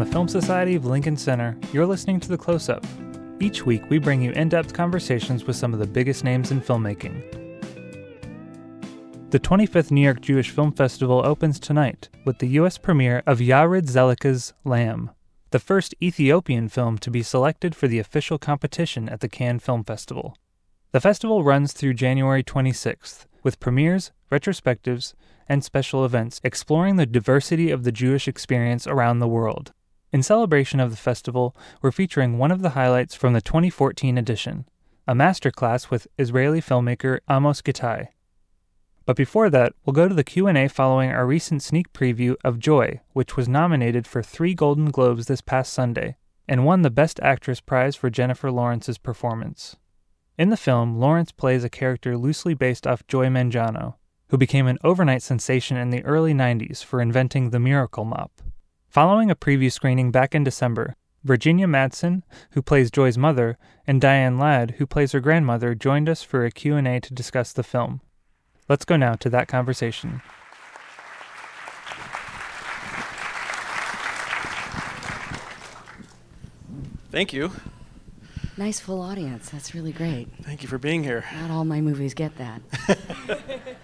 The Film Society of Lincoln Center, you're listening to The Close Up. Each week, we bring you in depth conversations with some of the biggest names in filmmaking. The 25th New York Jewish Film Festival opens tonight with the U.S. premiere of Yared Zeleke's Lamb, the first Ethiopian film to be selected for the official competition at the Cannes Film Festival. The festival runs through January 26th, with premieres, retrospectives, and special events exploring the diversity of the Jewish experience around the world. In celebration of the festival, we're featuring one of the highlights from the 2014 edition, a masterclass with Israeli filmmaker Amos Gitai. But before that, we'll go to the Q&A following our recent sneak preview of Joy, which was nominated for 3 Golden Globes this past Sunday and won the Best Actress prize for Jennifer Lawrence's performance. In the film, Lawrence plays a character loosely based off Joy Manganiello, who became an overnight sensation in the early 90s for inventing the Miracle Mop. Following a preview screening back in December, Virginia Madsen, who plays Joy's mother, and Diane Ladd, who plays her grandmother, joined us for a Q&A to discuss the film. Let's go now to that conversation. Thank you. Nice full audience. That's really great. Thank you for being here. Not all my movies get that.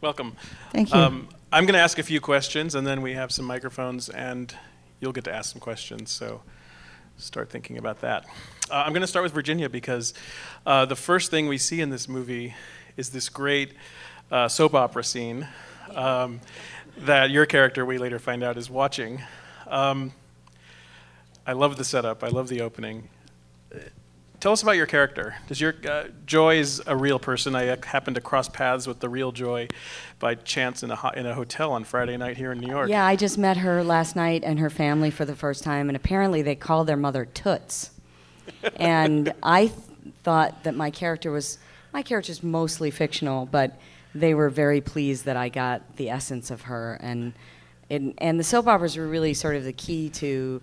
Welcome. Thank you. Um, I'm going to ask a few questions, and then we have some microphones, and you'll get to ask some questions. So start thinking about that. Uh, I'm going to start with Virginia because uh, the first thing we see in this movie is this great uh, soap opera scene um, that your character, we later find out, is watching. Um, I love the setup. I love the opening. Tell us about your character. Does your uh, Joy is a real person? I happened to cross paths with the real Joy by chance in a ho- in a hotel on Friday night here in New York. Yeah, I just met her last night and her family for the first time, and apparently they call their mother Toots. and I th- thought that my character was my character's mostly fictional, but they were very pleased that I got the essence of her, and and, and the soap operas were really sort of the key to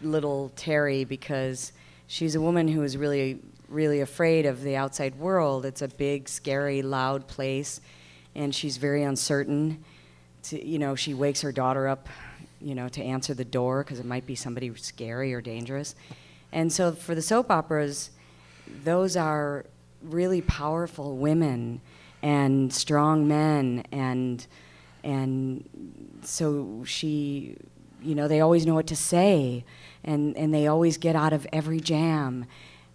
little Terry because she's a woman who is really, really afraid of the outside world. It's a big, scary, loud place, and she's very uncertain. To, you know, she wakes her daughter up, you know, to answer the door because it might be somebody scary or dangerous. And so for the soap operas, those are really powerful women and strong men and and so she you know they always know what to say and, and they always get out of every jam.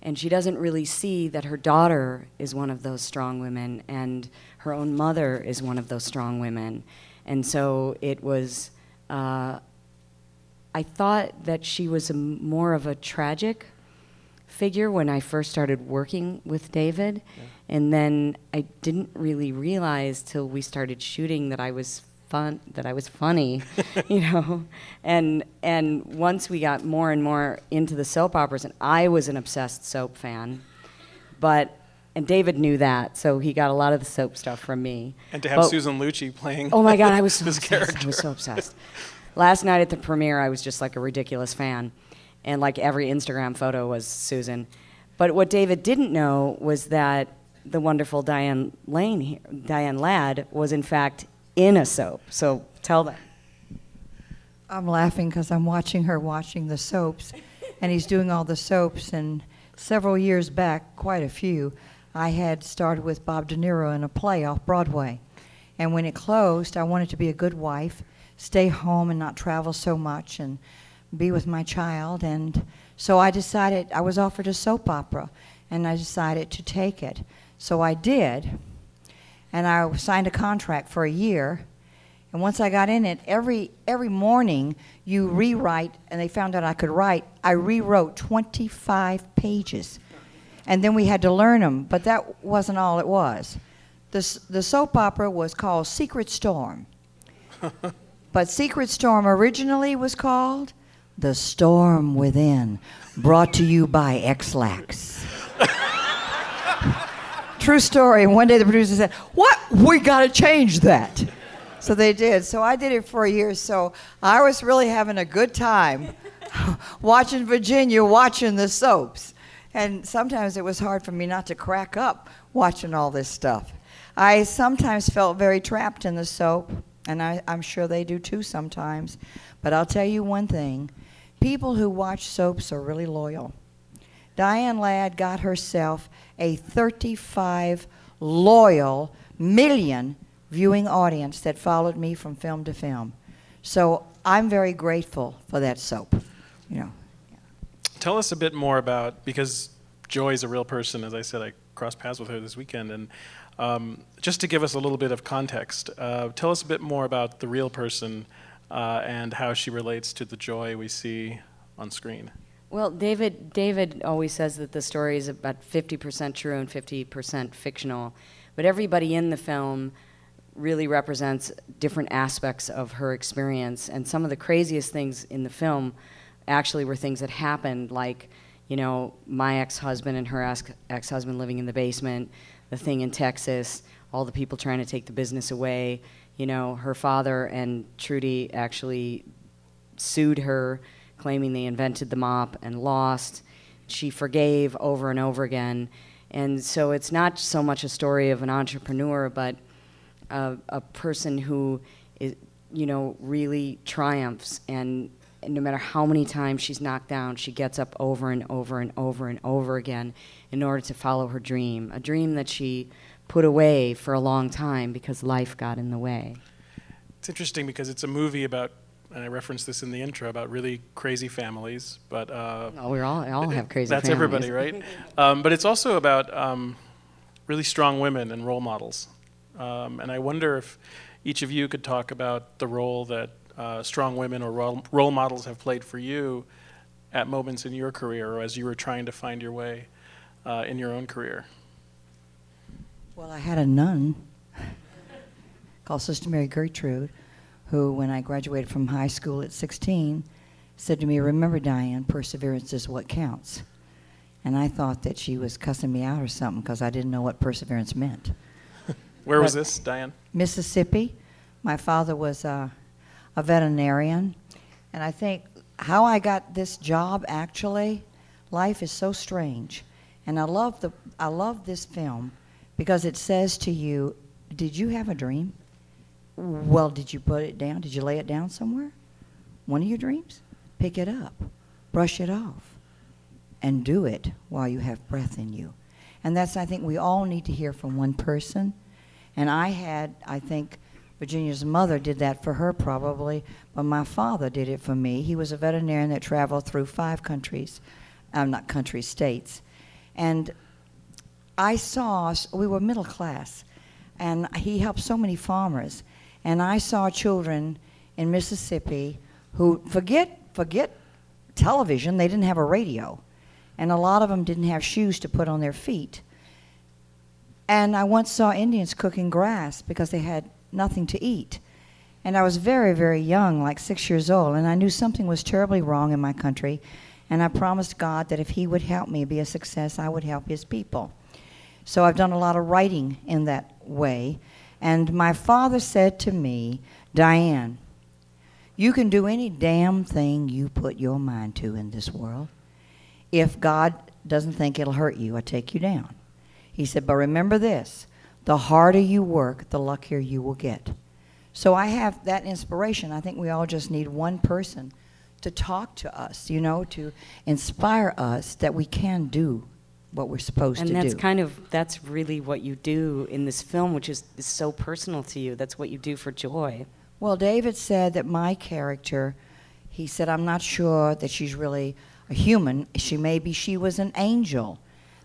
And she doesn't really see that her daughter is one of those strong women and her own mother is one of those strong women. And so it was, uh, I thought that she was a, more of a tragic figure when I first started working with David. Yeah. And then I didn't really realize till we started shooting that I was fun that I was funny, you know. And and once we got more and more into the soap operas, and I was an obsessed soap fan, but and David knew that, so he got a lot of the soap stuff from me. And to have but, Susan Lucci playing. Oh my God, I was so obsessed. character. I was so obsessed. Last night at the premiere, I was just like a ridiculous fan, and like every Instagram photo was Susan. But what David didn't know was that the wonderful Diane Lane, Diane Ladd, was in fact in a soap. So tell them. I'm laughing because I'm watching her watching the soaps, and he's doing all the soaps. And several years back, quite a few, I had started with Bob De Niro in a play off Broadway. And when it closed, I wanted to be a good wife, stay home and not travel so much, and be with my child. And so I decided, I was offered a soap opera, and I decided to take it. So I did and I signed a contract for a year. And once I got in it, every every morning you rewrite, and they found out I could write. I rewrote 25 pages, and then we had to learn them. But that wasn't all it was. The the soap opera was called Secret Storm, but Secret Storm originally was called The Storm Within, brought to you by Ex-Lax. True story. And one day the producer said, What? We got to change that. So they did. So I did it for a year. So I was really having a good time watching Virginia, watching the soaps. And sometimes it was hard for me not to crack up watching all this stuff. I sometimes felt very trapped in the soap. And I, I'm sure they do too sometimes. But I'll tell you one thing people who watch soaps are really loyal. Diane Ladd got herself a 35 loyal million viewing audience that followed me from film to film. So I'm very grateful for that soap. You know. Tell us a bit more about because Joy is a real person. As I said, I crossed paths with her this weekend, and um, just to give us a little bit of context, uh, tell us a bit more about the real person uh, and how she relates to the joy we see on screen. Well, David David always says that the story is about 50% true and 50% fictional, but everybody in the film really represents different aspects of her experience. And some of the craziest things in the film actually were things that happened, like, you know, my ex husband and her ex husband living in the basement, the thing in Texas, all the people trying to take the business away. You know, her father and Trudy actually sued her, claiming they invented the mop and lost. She forgave over and over again. And so it's not so much a story of an entrepreneur, but a, a person who is, you know, really triumphs and, and no matter how many times she's knocked down, she gets up over and over and over and over again in order to follow her dream, a dream that she put away for a long time because life got in the way. It's interesting because it's a movie about, and I referenced this in the intro, about really crazy families. But uh, oh, we all all have crazy. Families. That's families. everybody, right? um, but it's also about um, really strong women and role models. Um, and I wonder if each of you could talk about the role that uh, strong women or role, role models have played for you at moments in your career or as you were trying to find your way uh, in your own career. Well, I had a nun called Sister Mary Gertrude, who, when I graduated from high school at 16, said to me, Remember, Diane, perseverance is what counts. And I thought that she was cussing me out or something because I didn't know what perseverance meant. Where was this, Diane? Mississippi. My father was a, a veterinarian. And I think how I got this job actually, life is so strange. And I love, the, I love this film because it says to you, Did you have a dream? Well, did you put it down? Did you lay it down somewhere? One of your dreams? Pick it up, brush it off, and do it while you have breath in you. And that's, I think, we all need to hear from one person and I had, I think, Virginia's mother did that for her probably, but my father did it for me. He was a veterinarian that traveled through five countries, um, not countries, states. And I saw, we were middle class, and he helped so many farmers. And I saw children in Mississippi who, forget, forget television, they didn't have a radio. And a lot of them didn't have shoes to put on their feet. And I once saw Indians cooking grass because they had nothing to eat. And I was very, very young, like six years old, and I knew something was terribly wrong in my country. And I promised God that if He would help me be a success, I would help His people. So I've done a lot of writing in that way. And my father said to me, Diane, you can do any damn thing you put your mind to in this world. If God doesn't think it'll hurt you, I take you down. He said, But remember this the harder you work, the luckier you will get. So I have that inspiration. I think we all just need one person to talk to us, you know, to inspire us that we can do what we're supposed and to do. And that's kind of that's really what you do in this film, which is, is so personal to you. That's what you do for joy. Well, David said that my character, he said, I'm not sure that she's really a human. She maybe she was an angel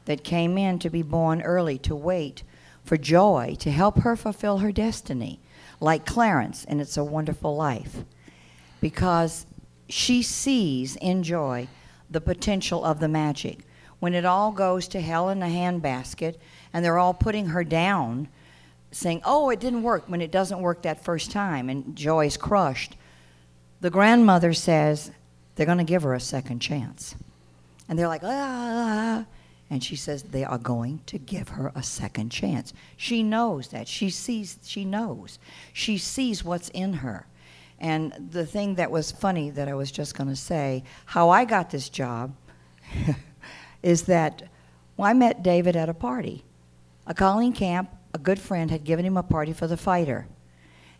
that came in to be born early to wait for joy, to help her fulfill her destiny, like Clarence and It's a Wonderful Life, because she sees in joy the potential of the magic. When it all goes to hell in a handbasket and they're all putting her down, saying, Oh, it didn't work, when it doesn't work that first time, and Joy's crushed, the grandmother says they're going to give her a second chance. And they're like, ah, and she says they are going to give her a second chance. She knows that. She sees, she knows. She sees what's in her. And the thing that was funny that I was just going to say, how I got this job is that well, I met David at a party. A Colleen Camp, a good friend, had given him a party for the fighter.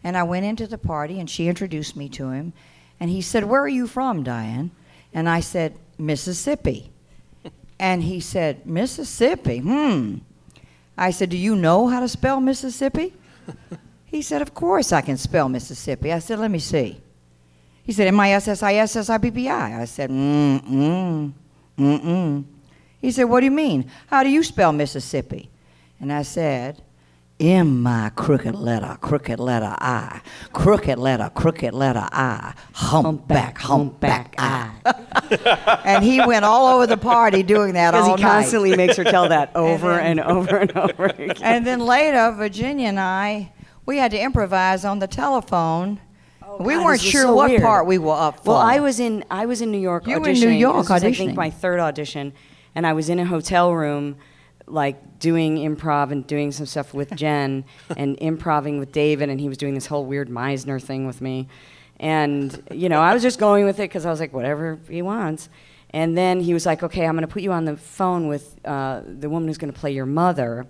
And I went into the party, and she introduced me to him. And he said, Where are you from, Diane? And I said, Mississippi. And he said, Mississippi? Hmm. I said, Do you know how to spell Mississippi? He said, Of course I can spell Mississippi. I said, Let me see. He said, M I S S I S S I P P I. I said, Mm mm. Mm mm. He said, What do you mean? How do you spell Mississippi? And I said, M my crooked letter, crooked letter I, crooked letter, crooked letter I, humpback, humpback I. and he went all over the party doing that all night. Because he constantly makes her tell that over then- and over and over again. And then later, Virginia and I, we had to improvise on the telephone. Oh, we Oh, God, weren't sure so what weird. part we were up for. Well, I was in I was in New York You auditioning. were in New York This was, I think my third audition, and I was in a hotel room, like doing improv and doing some stuff with Jen and improving with David, and he was doing this whole weird Meisner thing with me, and you know I was just going with it because I was like whatever he wants. And then he was like, "Okay, I'm going to put you on the phone with uh, the woman who's going to play your mother,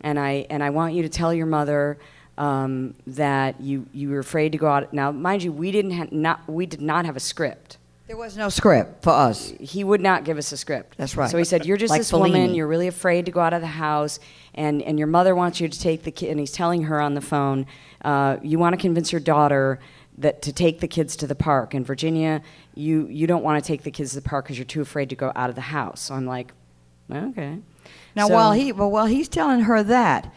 and I and I want you to tell your mother um, that you you were afraid to go out. Now, mind you, we didn't ha- not we did not have a script. There was no script for us. He would not give us a script. That's right. So he said, "You're just Like this woman. Fellini. You're really afraid to go out of the house, and and your mother wants you to take the kid." And he's telling her on the phone, uh, "You want to convince your daughter." That to take the kids to the park in Virginia, you you don't want to take the kids to the park because you're too afraid to go out of the house. So I'm like, okay. Now, So- while he well, while he's telling her that,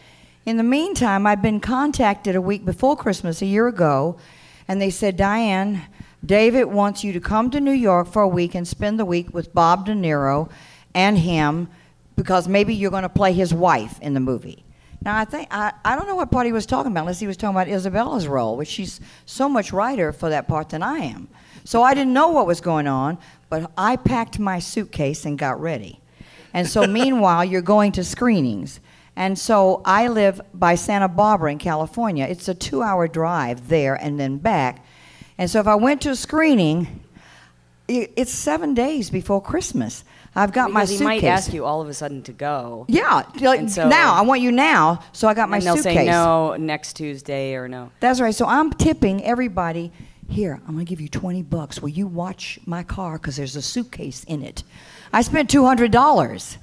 in the meantime, I've been contacted a week before Christmas a year ago, and they said, Diane, David wants you to come to New York for a week and spend the week with Bob De Niro and him, because maybe you're going to play his wife in the movie. Now, I think I, I don't know what part he was talking about, unless he was talking about Isabella's role, which she's so much writer for that part than I am. So I didn't know what was going on, but I packed my suitcase and got ready. And so, meanwhile, you're going to screenings. And so, I live by Santa Barbara in California. It's a two hour drive there and then back. And so, if I went to a screening, it's seven days before Christmas. I've got my Because he might ask you all of a sudden to go. Yeah, like so- now. I want you now. So, I got my and they'll suitcase. say no next Tuesday or no. That's right. So I'm tipping everybody. Here, I'm going to give you 20 bucks. Will you watch my car? Because there's a suitcase in it. I spent $200.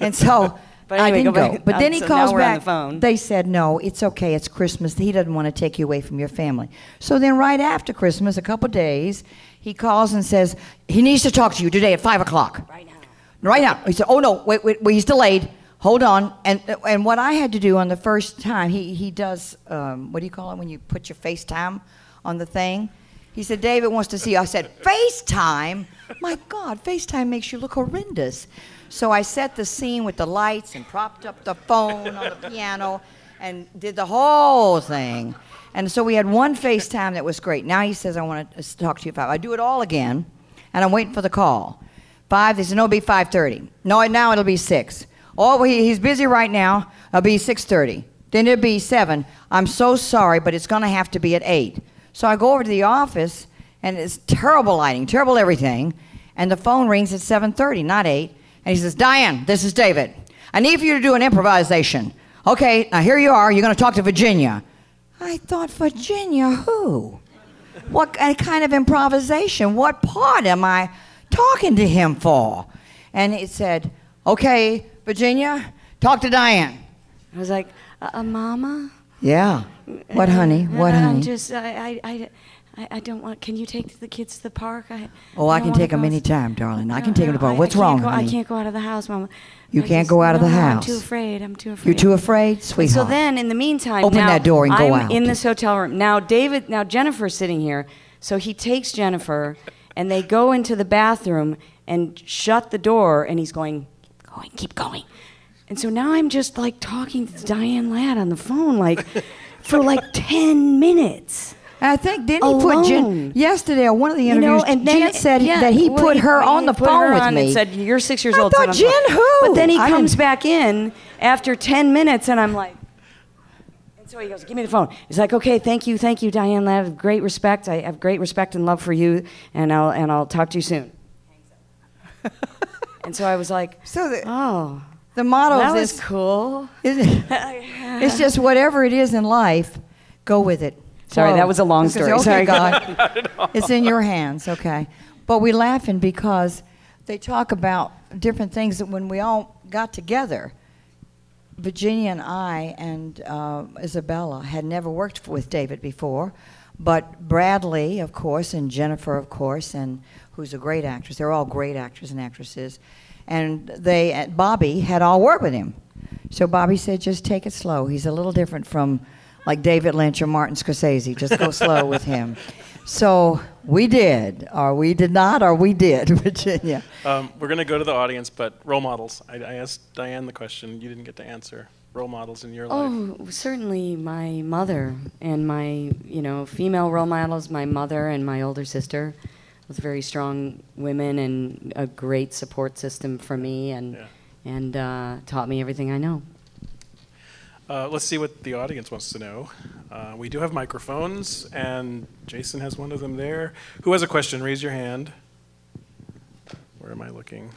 and so But I didn't go. But then he so calls back. the phone. They said, no, it's okay. It's Christmas. He doesn't want to take you away from your family. So then, right after Christmas, a couple days, he calls and says, he needs to talk to you today at 5 o'clock. Right now. Right now. He said, "Oh no, wait, wait, wait he's delayed. Hold on." And and what I had to do on the first time, he he does um, what do you call it when you put your FaceTime on the thing? He said, "David wants to see." you." I said, "FaceTime? My God, FaceTime makes you look horrendous." So I set the scene with the lights and propped up the phone on the piano and did the whole thing. And so we had one FaceTime that was great. Now he says, "I want to uh, talk to you about." I do it all again, and I'm waiting for the call. Five. They said, no, it'll be five thirty. No, now it'll be six. Oh, he, he's busy right now. It'll be six thirty. Then it'll be seven. I'm so sorry, but it's going to have to be at eight. So I go over to the office, and it's terrible lighting, terrible everything. And the phone rings at seven thirty, not eight. And he says, Diane, this is David. I need for you to do an improvisation. Okay, now here you are. You're going to talk to Virginia. I thought, Virginia, who? What kind of improvisation? What part am I talking to him for? And he said, Okay, Virginia, talk to Diane. I was like, uh, uh, Mama? Yeah. What, honey? What, honey? I'm just, I, I, I, I- I don't want, can you take the kids to the park? I, Oh, I don't can take them go- anytime, darling. I can take them to the park. What's I wrong, go, honey? I can't go out of the house, Mama. You I can't just- go out of the no, house. I'm too afraid. I'm too afraid. You're too afraid, sweetheart. So then, in the meantime, Open now that door and go I'm out. in this hotel room now. David, now Jennifer's sitting here, so he takes Jennifer, and they go into the bathroom and shut the door, and he's going, going, keep going, and so now I'm just like talking to Diane Ladd on the phone, like for like ten minutes. I think didn't he put Jen yesterday on one of the You know, interviews? and Jen said yeah, that he well, put her well, on he the phone with on me. And said, "You're six years I old." thought sit on the Jen phone." who? But then he I comes didn't- back in after ten minutes, and I'm like, and so he goes, "Give me the phone." He's like, "Okay, thank you, thank you, Diane. I have great respect. I have great respect and love for you, and I'll and I'll talk to you soon." and so I was like, So the, "Oh, the motto that of was this cool." is it's just whatever it is in life, go with it. Sorry, flow. that was a long story. say, Sorry. God. it's in your hands, okay. But we're laughing because they talk about different things that when we all got together, Virginia and I and uh, Isabella had never worked with David before, but Bradley, of course, and Jennifer, of course, and who's a great actress. They're all great actors and actresses, and they uh, Bobby had all worked with him. So Bobby said, just take it slow. He's a little different from like David Lynch or Martin Scorsese. Just go slow with him. So we did, or we did not, or we did, Virginia. Um, we're going to go to the audience, but role models. I, I asked Diane the question you didn't get to answer. Role models in your life. Oh, certainly my mother and my, you know, female role models, my mother and my older sister. Both very strong women and a great support system for me and Yeah. and uh, taught me everything I know. Uh, let's see what the audience wants to know. Uh, we do have microphones, and Jason has one of them there. Who has a question? Raise your hand. Where am I looking?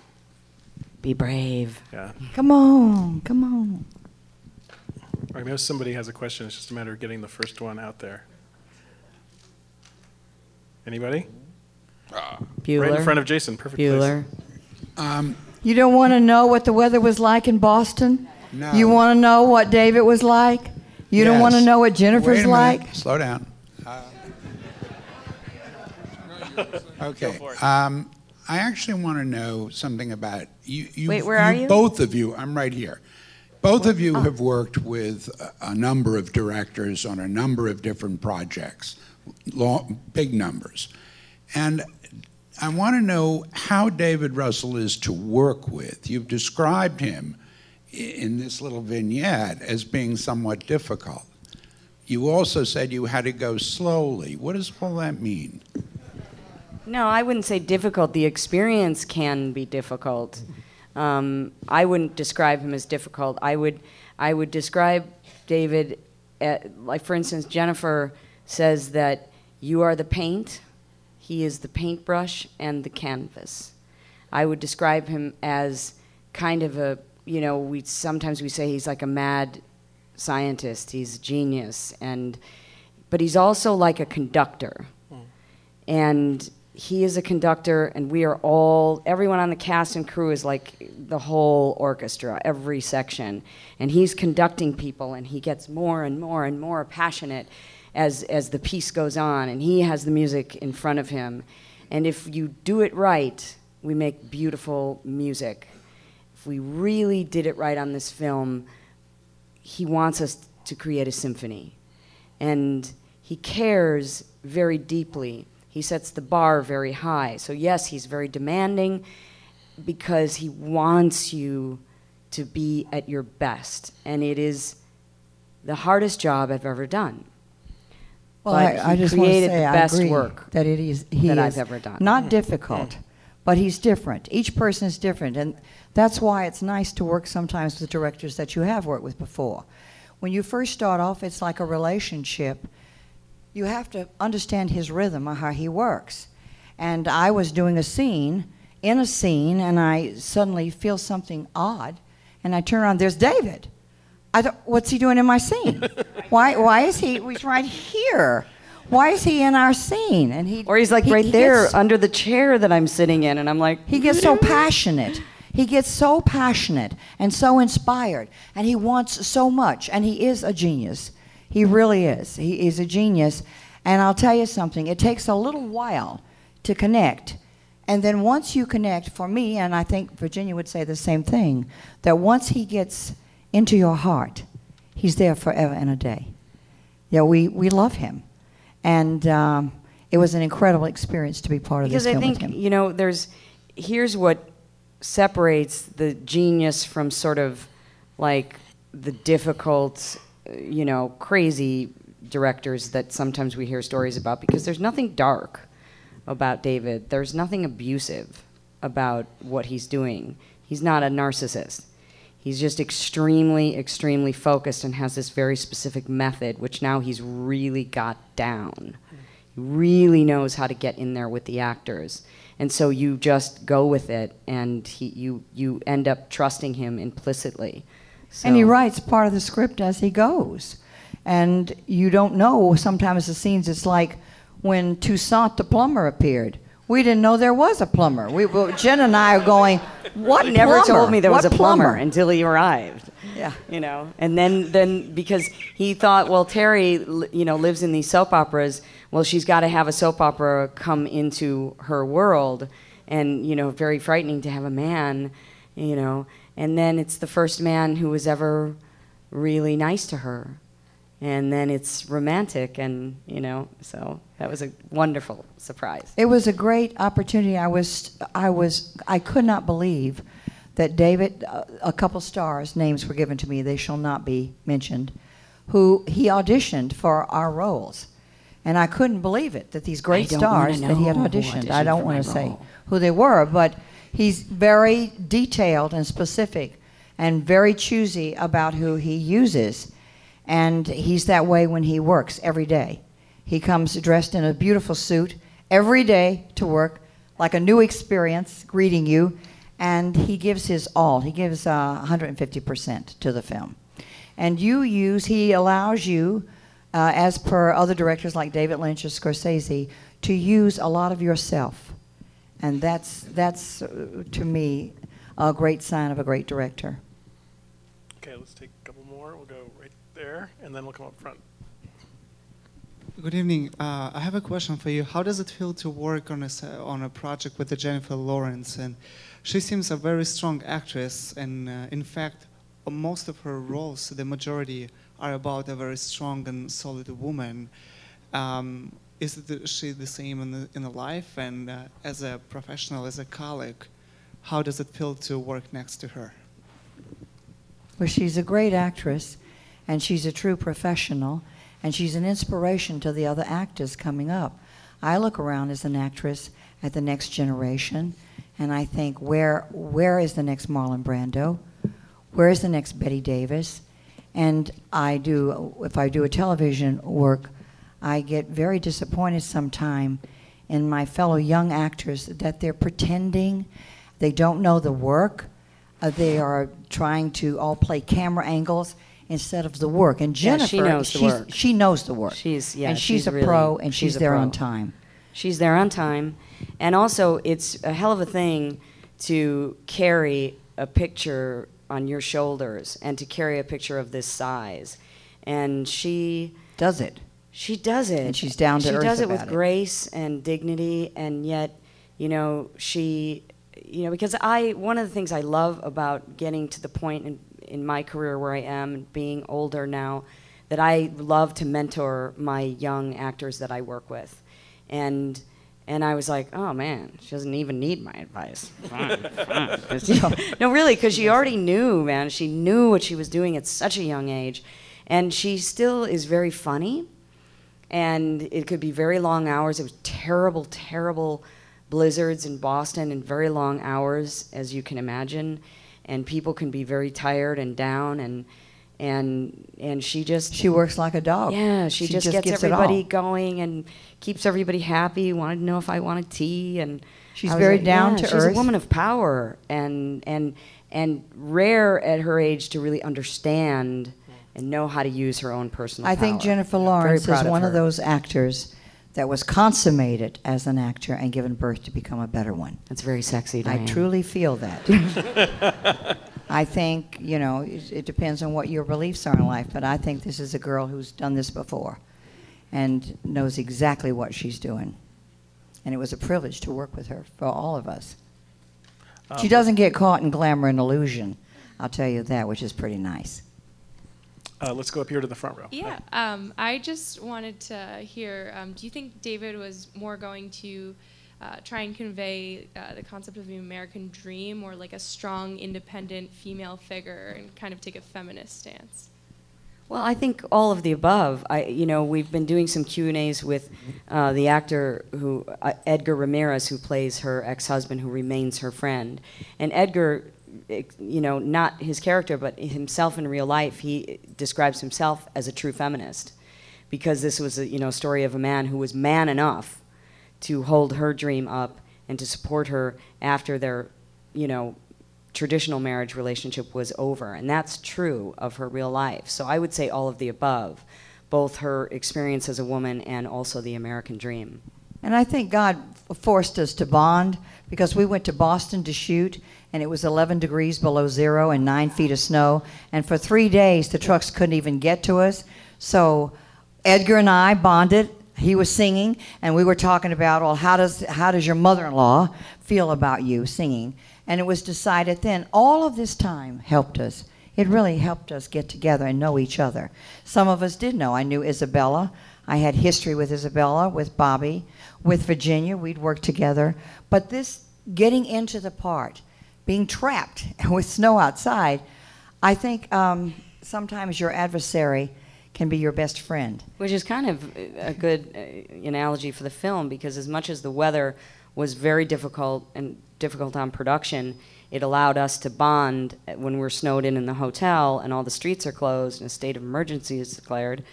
Be brave. Yeah. Come on, come on. Or maybe somebody has a question. It's just a matter of getting the first one out there. Anybody? Bueller. Right in front of Jason. Perfect. place. Bueller. Um, You don't want to know what the weather was like in Boston? No. You want to know what David was like? You don't want to know what Jennifer's Wait a like? Slow down. Uh, okay. Um, I actually want to know something about you. you Wait, where are you? Both of you. I'm right here. Both of you have worked with a, a number of directors on a number of different projects, long, big numbers, and I want to know how David Russell is to work with. You've described him i- in this little vignette as being somewhat difficult. You also said you had to go slowly. What does all that mean? No, I wouldn't say difficult. The experience can be difficult. Um, I wouldn't describe him as difficult. I would, I would describe David, at, like for instance, Jennifer says that you are the paint, he is the paintbrush and the canvas. I would describe him as kind of a, you know, we sometimes we say he's like a mad scientist. He's a genius, and but he's also like a conductor. Hmm. And he is a conductor and we are all everyone on the cast and crew is like the whole orchestra every section. And he's conducting people and he gets more and more and more passionate as as the piece goes on and he has the music in front of him. And if you do it right we make beautiful music if we really did it right on this film he wants us to create a symphony and he cares very deeply. He sets the bar very high. So, yes, he's very demanding because he wants you to be at your best. And it is the hardest job I've ever done. Well, But I, he I just want to created say the best work that it is he that is I've ever done. Not difficult, but he's different. Each person is different, and that's why it's nice to work sometimes with directors that you have worked with before. When you first start off, it's like a relationship. You have to understand his rhythm or how he works. And I was doing a scene in a scene, and I suddenly feel something odd, and I turn around. There's David. I thought, what's he doing in my scene? why? Why is he? He's right here. Why is he in our scene? And he Or he's like he- right he there gets- under the chair that I'm sitting in, and I'm like, he gets so passionate. He gets so passionate and so inspired, and he wants so much. And he is a genius. He really is. He is a genius. And I'll tell you something. It takes a little while to connect. And then once you connect, for me, and I think Virginia would say the same thing, that once he gets into your heart, he's there forever and a day. Yeah, we, we love him. And um, it was an incredible experience to be part of because this I think you know there's here's what separates the genius from sort of like the difficult uh, you know crazy directors that sometimes we hear stories about because there's nothing dark about David. There's nothing abusive about what he's doing. He's not a narcissist he's just extremely extremely focused and has this very specific method which now he's really got down he really knows how to get in there with the actors and so you just go with it and he, you you end up trusting him implicitly And he writes part of the script as he goes. and you don't know sometimes the scenes. It's like when Toussaint the plumber appeared. We didn't know there was a plumber. We, well, Jen and I are going, what He never plumber? told me there was a plumber, until he arrived. Yeah. You know, and then then because he thought, well, Terry, you know, lives in these soap operas. Well, she's got to have a soap opera come into her world, and you know, very frightening to have a man, you know. And then it's the first man who was ever really nice to her, and then it's romantic, and you know, so that was a wonderful surprise. It was a great opportunity. I was, I was, I could not believe that David, uh, a couple stars, names were given to me. They shall not be mentioned. Who he auditioned for our roles, and I couldn't believe it that these great stars that he had who auditioned. I don't want to say who they were, but he's very detailed and specific, and very choosy about who he uses, and he's that way when he works every day. He comes dressed in a beautiful suit every day to work, like a new experience, greeting you, and he gives his all. He gives uh, 150% to the film. And you use, he allows you, uh, as per other directors like David Lynch or Scorsese, to use a lot of yourself. And that's, that's uh, to me, a great sign of a great director. Okay, let's take a couple more. We'll go right there, and then we'll come up front. Good evening. Uh, I have a question for you. How does it feel to work on a on a project with Jennifer Lawrence? And she seems a very strong actress, and uh, in fact, most of her roles, the majority, are about a very strong and solid woman. Um, is the, she the same in the in the life? And uh, as a professional, as a colleague, how does it feel to work next to her? Well, she's a great actress, and she's a true professional, and she's an inspiration to the other actors coming up. I look around as an actress at the next generation, and I think, where where is the next Marlon Brando? Where is the next Bette Davis? And I do, if I do a television work, I get very disappointed sometime in my fellow young actors that they're pretending they don't know the work. Uh, they are trying to all play camera angles instead of the work. And Yeah, Jennifer, she knows the work. She knows the work. She's- yeah, and she's, she's a really- pro, and she's she's, there pro. on time. She's there on time. And also, it's a hell of a thing to carry a picture on your shoulders and to carry a picture of this size. And she Does it? she does it. And she's down to She earth does it with it. grace and dignity, and yet, you know, she, you know, because I one of the things I love about getting to the point in in my career where I am, being older now, that I love to mentor my young actors that I work with, and. And I was like, oh man, she doesn't even need my advice. Fine, fine. you no, really, because she already knew, man. She knew what she was doing at such a young age. And she still is very funny and it could be very long hours. It was terrible, terrible blizzards in Boston and very long hours, as you can imagine. And people can be very tired and down, and and and she just She works like a dog. yeah, she, just, gets gives everybody going and keeps everybody happy. Wanted to know if I wanted tea, and She's very like, down yeah, to she's earth. She's a woman of power, and and and rare at her age to really understand and know how to use her own personal. I think. Jennifer Lawrence is one her. of those actors that was consummated as an actor and given birth to become a better one. That's very sexy. I truly feel that. I think, you know, it, it depends on what your beliefs are in life, but I think this is a girl who's done this before and knows exactly what she's doing. And it was a privilege to work with her for all of us. She Um, doesn't get caught in glamour and illusion, I'll tell you that, which is pretty nice. Uh, let's go up here to the front row. Yeah, um, I just wanted to hear. Um, do you think David was more going to uh, try and convey uh, the concept of the American dream, or like a strong, independent female figure, and kind of take a feminist stance? Well, I think all of the above. I, you know, we've been doing some Q and A's with uh, the actor who uh, Edgar Ramirez, who plays her ex-husband, who remains her friend. And Edgar, you know, not his character, but himself in real life, he describes himself as a true feminist, because this was a you know story of a man who was man enough to hold her dream up and to support her after their, you know, traditional marriage relationship was over. And that's true of her real life. So I would say all of the above. both her experience as a woman and also the American dream. And I think God forced us to bond because we went to Boston to shoot, and it was 11 degrees below zero and nine feet of snow. And for three days, the trucks couldn't even get to us. So Edgar and I bonded. He was singing, and we were talking about, well, how does, how does your mother in law feel about you singing? And it was decided then, all of this time helped us. It really helped us get together and know each other. Some of us did know. I knew Isabella. I had history with Isabella, with Bobby, with Virginia. We'd worked together. But this getting into the part, being trapped with snow outside, I think um, sometimes your adversary can be your best friend. Which is kind of a good uh, analogy for the film because as much as the weather was very difficult and difficult on production, it allowed us to bond when we're snowed in in the hotel and all the streets are closed and a state of emergency is declared.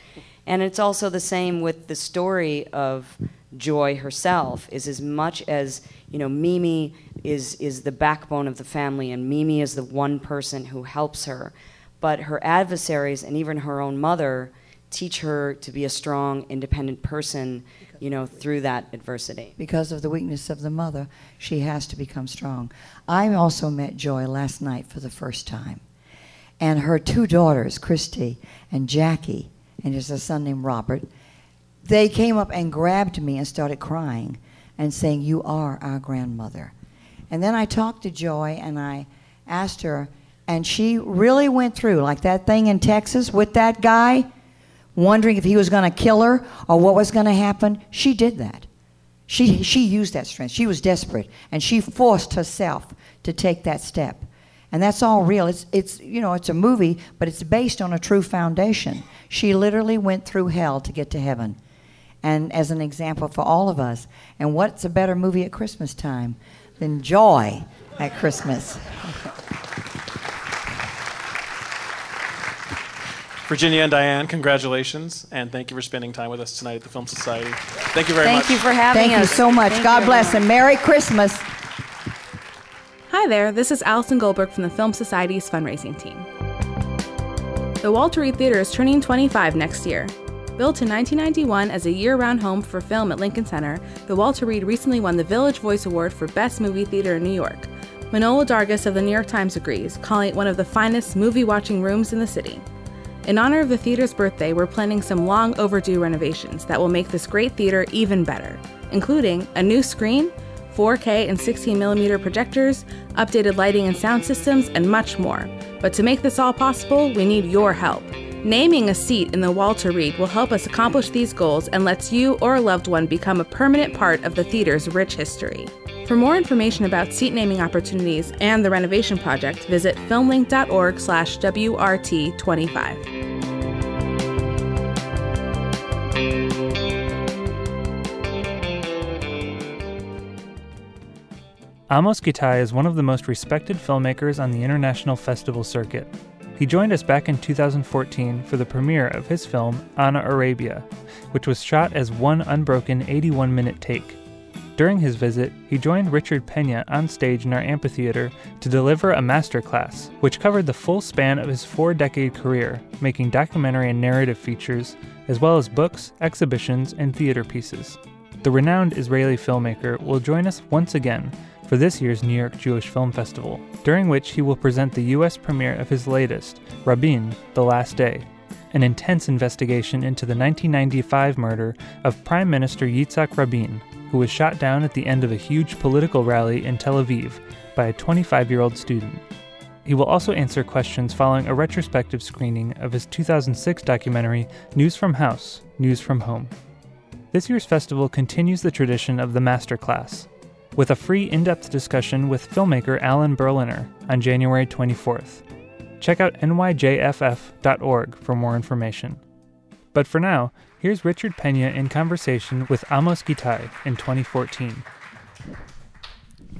And it's also the same with the story of Joy herself. Is as much as you know, Mimi is is the backbone of the family, and Mimi is the one person who helps her. But her adversaries and even her own mother teach her to be a strong, independent person, you know, through that adversity. Because of the weakness of the mother, she has to become strong. I also met Joy last night for the first time. And her two daughters, Christy and Jackie, and there's a son named Robert, they came up and grabbed me and started crying and saying, You are our grandmother. And then I talked to Joy and I asked her, and she really went through, like that thing in Texas with that guy, wondering if he was going to kill her or what was going to happen. She did that. She, she used that strength. She was desperate, and she forced herself to take that step. And that's all real. It's, it's, you know, it's a movie, but it's based on a true foundation. She literally went through hell to get to heaven. And as an example for all of us. And what's a better movie at Christmas time than Joy at Christmas? Virginia and Diane, congratulations, and thank you for spending time with us tonight at the Film Society. Thank you very Thank much. Thank you for having us. Thank you so much. Thank God you, bless and Merry Christmas. Hi there, this is Allison Goldberg from the Film Society's fundraising team. The Walter Reade Theater is turning 25 next year. Built in 1991 as a year round home for film at Lincoln Center, the Walter Reade recently won the Village Voice Award for Best Movie Theater in New York. Manohla Dargis of the New York Times agrees, calling it one of the finest movie watching rooms in the city. In honor of the theater's birthday, we're planning some long overdue renovations that will make this great theater even better, including a new screen, 4K and 16mm projectors, updated lighting and sound systems, and much more. But to make this all possible, we need your help. Naming a seat in the Walter Reade will help us accomplish these goals and lets you or a loved one become a permanent part of the theater's rich history. For more information about seat naming opportunities and the renovation project, visit filmlinc.org/wrt25. Amos Gitai is one of the most respected filmmakers on the international festival circuit. He joined us back in 2014 for the premiere of his film Ana Arabia, which was shot as one unbroken 81 minute take. During his visit, he joined Richard Pena on stage in our amphitheater to deliver a masterclass, which covered the full span of his four decade career, making documentary and narrative features, as well as books, exhibitions, and theater pieces. The renowned Israeli filmmaker will join us once again for this year's New York Jewish Film Festival, during which he will present the U.S. premiere of his latest, Rabin, The Last Day, an intense investigation into the 1995 murder of Prime Minister Yitzhak Rabin, who was shot down at the end of a huge political rally in Tel Aviv by a 25 year old student. He will also answer questions following a retrospective screening of his 2006 documentary News from House, News from Home. This year's festival continues the tradition of the Masterclass, with a free in depth discussion with filmmaker Alan Berliner on January 24th. Check out nyjff.org for more information. But for now, here's Richard Pena in conversation with Amos Gitai in 2014.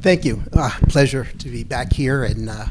Thank you. Uh, pleasure to be back here in uh,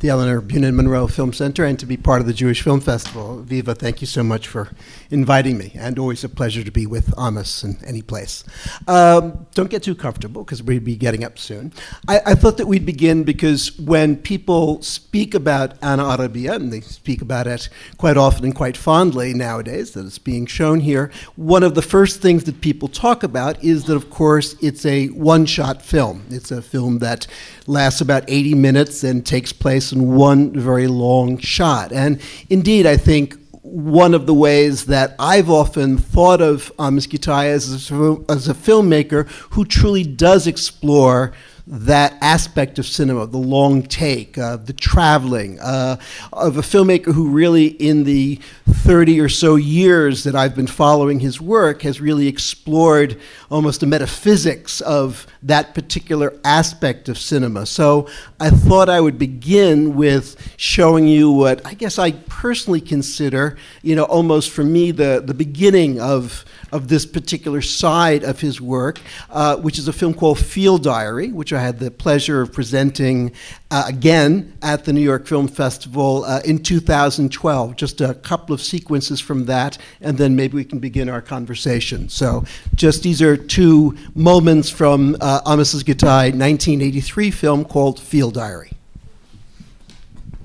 the Elinor Bunin Munroe Film Center and to be part of the Jewish Film Festival. Viva, thank you so much for inviting me, and always a pleasure to be with Amos in any place. Um, don't get too comfortable because we'd be getting up soon. I, I, thought that we'd begin because when people speak about Ana Arabia, and they speak about it quite often and quite fondly nowadays, that it's being shown here, one of the first things that people talk about is that, of course, it's a one shot film. It's a film that lasts about 80 minutes and takes place in one very long shot. And indeed, I think one of the ways that I've often thought of uh, Amos Gitai as a, as a filmmaker who truly does explore that aspect of cinema, the long take, uh, the traveling, uh, of a filmmaker who really, in the 30 or so years that I've been following his work, has really explored almost the metaphysics of that particular aspect of cinema. So I thought I would begin with showing you what I guess I personally consider, you know, almost for me, the, the beginning of of this particular side of his work, uh, which is a film called Field Diary, which I had the pleasure of presenting uh, again at the New York Film Festival uh, in 2012. Just a couple of sequences from that, and then maybe we can begin our conversation. So, just these are two moments from uh, Amos's Gitai 1983 film called Field Diary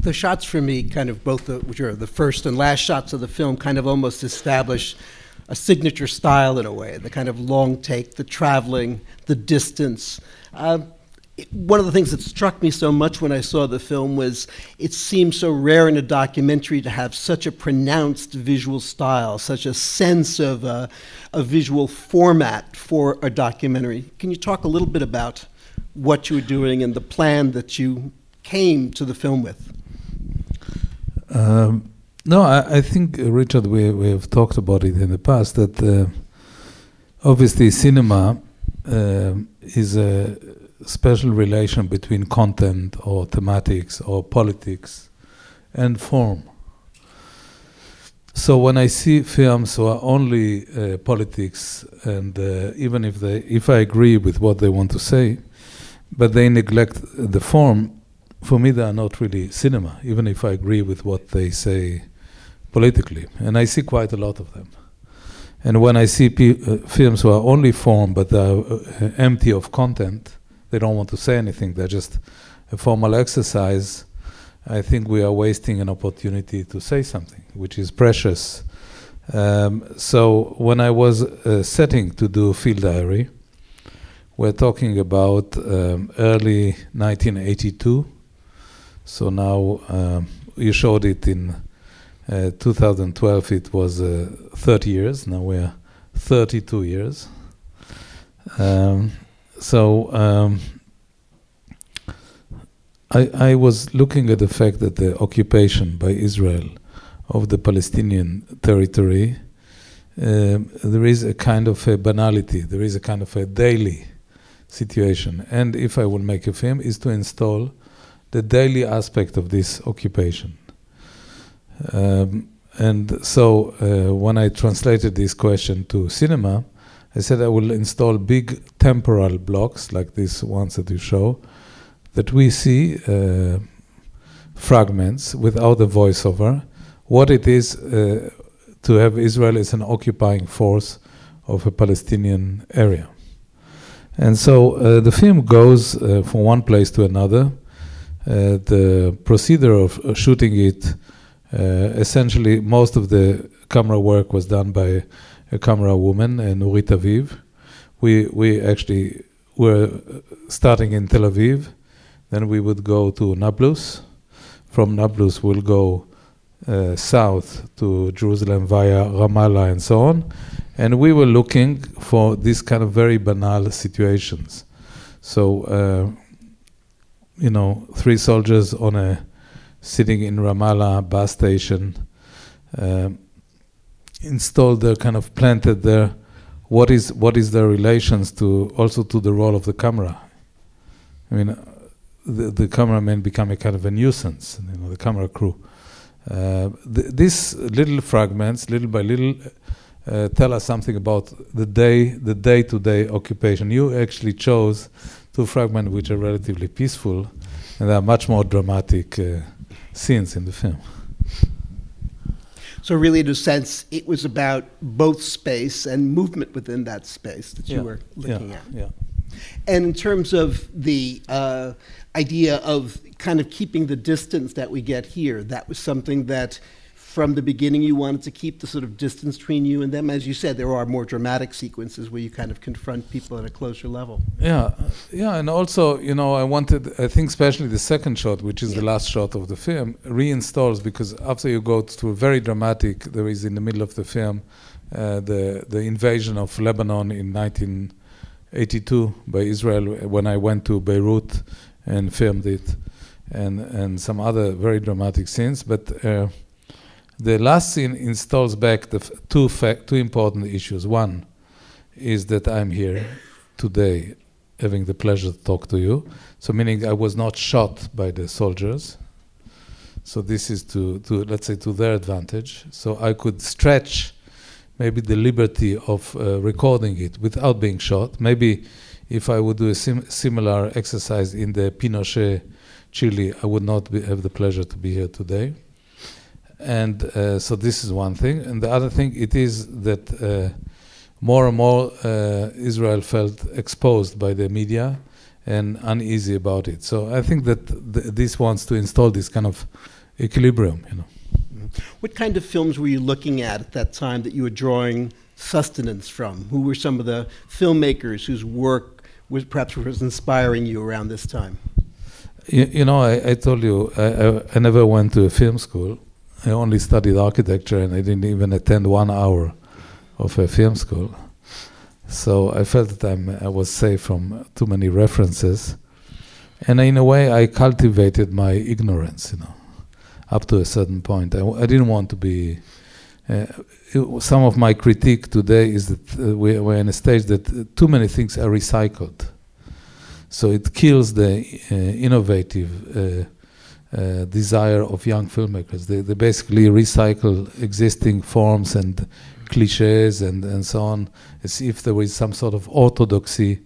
the shots for me, kind of both the, which are the first and last shots of the film, kind of almost establish a signature style in a way, the kind of long take, the traveling, the distance. Uh, one of the things that struck me so much when I saw the film was it seemed so rare in a documentary to have such a pronounced visual style, such a sense of a, a visual format for a documentary. Can you talk a little bit about what you were doing and the plan that you came to the film with? Um, no, I, I think, uh, Richard, we, we have talked about it in the past that uh, obviously cinema uh, is a special relation between content or thematics or politics and form. So when I see films who are only uh, politics, and uh, even if they, if I agree with what they want to say, but they neglect the form, for me they are not really cinema. Even if I agree with what they say politically, and I see quite a lot of them. And when I see uh, films who are only form but are uh, empty of content, they don't want to say anything. They're just a formal exercise. I think we are wasting an opportunity to say something, which is precious. Um, so when I was uh, setting to do field diary, we're talking about um, early 1982. So now um, you showed it in uh, 2012 it was uh, 30 years. Now we're 32 years. Um, so um, I, I was looking at the fact that the occupation by Israel of the Palestinian territory, um, there is a kind of a banality, there is a kind of a daily situation. And if I will make a film, is to install the daily aspect of this occupation. Um, and so uh, when I translated this question to cinema, I said I will install big temporal blocks like these ones that you show, that we see uh, fragments without a voiceover, what it is uh, to have Israel as an occupying force of a Palestinian area. And so uh, the film goes uh, from one place to another. Uh, the procedure of shooting it uh, essentially, most of the camera work was done by a camera woman, uh, Nurit Aviv. We, we actually were starting in Tel Aviv, then we would go to Nablus. From Nablus, we'll go uh, south to Jerusalem via Ramallah and so on. And we were looking for these kind of very banal situations. So, uh, you know, three soldiers on a sitting in Ramallah bus station, uh, installed there, kind of planted there. What is what is the relations to also to the role of the camera? I mean, the, the cameramen become a kind of a nuisance. You know, the camera crew. Uh, th- these little fragments, little by little, uh, tell us something about the day, the day-to-day occupation. You actually chose two fragments which are relatively peaceful, and there are much more dramatic uh, scenes in the film. So, really, in a sense, it was about both space and movement within that space that Yeah, you were looking yeah, at. yeah. And in terms of the uh, idea of kind of keeping the distance that we get here, that was something that from the beginning you wanted to keep the sort of distance between you and them. As you said, there are more dramatic sequences where you kind of confront people at a closer level. Yeah, yeah, and also, you know, I wanted, I think, especially the second shot, which is the last shot of the film, reinstalls because after you go to a very dramatic, there is in the middle of the film uh, the the invasion of Lebanon in 1982 by Israel when I went to Beirut and filmed it, and and some other very dramatic scenes, but. Uh, the last scene installs back the f- two fa- two important issues. One is that I'm here today, having the pleasure to talk to you. So, meaning I was not shot by the soldiers. So this is to, to let's say to their advantage. So I could stretch maybe the liberty of uh, recording it without being shot. Maybe if I would do a sim- similar exercise in the Pinochet Chile, I would not be, have the pleasure to be here today and uh, so this is one thing. And the other thing it is that uh, more and more uh, israel felt exposed by the media and uneasy about it. So i think that th- this wants to install this kind of equilibrium you know. What kind of films were you looking at at that time that you were drawing sustenance from? Who were some of the filmmakers whose work was perhaps was inspiring you around this time? you, you know I, I told you I, I, I never went to a film school i only studied architecture and i didn't even attend one hour of a film school. So i felt that I'm, i was safe from too many references. And in a way i cultivated my ignorance you know up to a certain point. I didn't want to be uh, it, some of my critique today is that uh, we, we're in a stage that uh, too many things are recycled. So it kills the uh, innovative uh, desire of young filmmakers. They, they basically recycle existing forms and cliches and, and so on, as if there was some sort of orthodoxy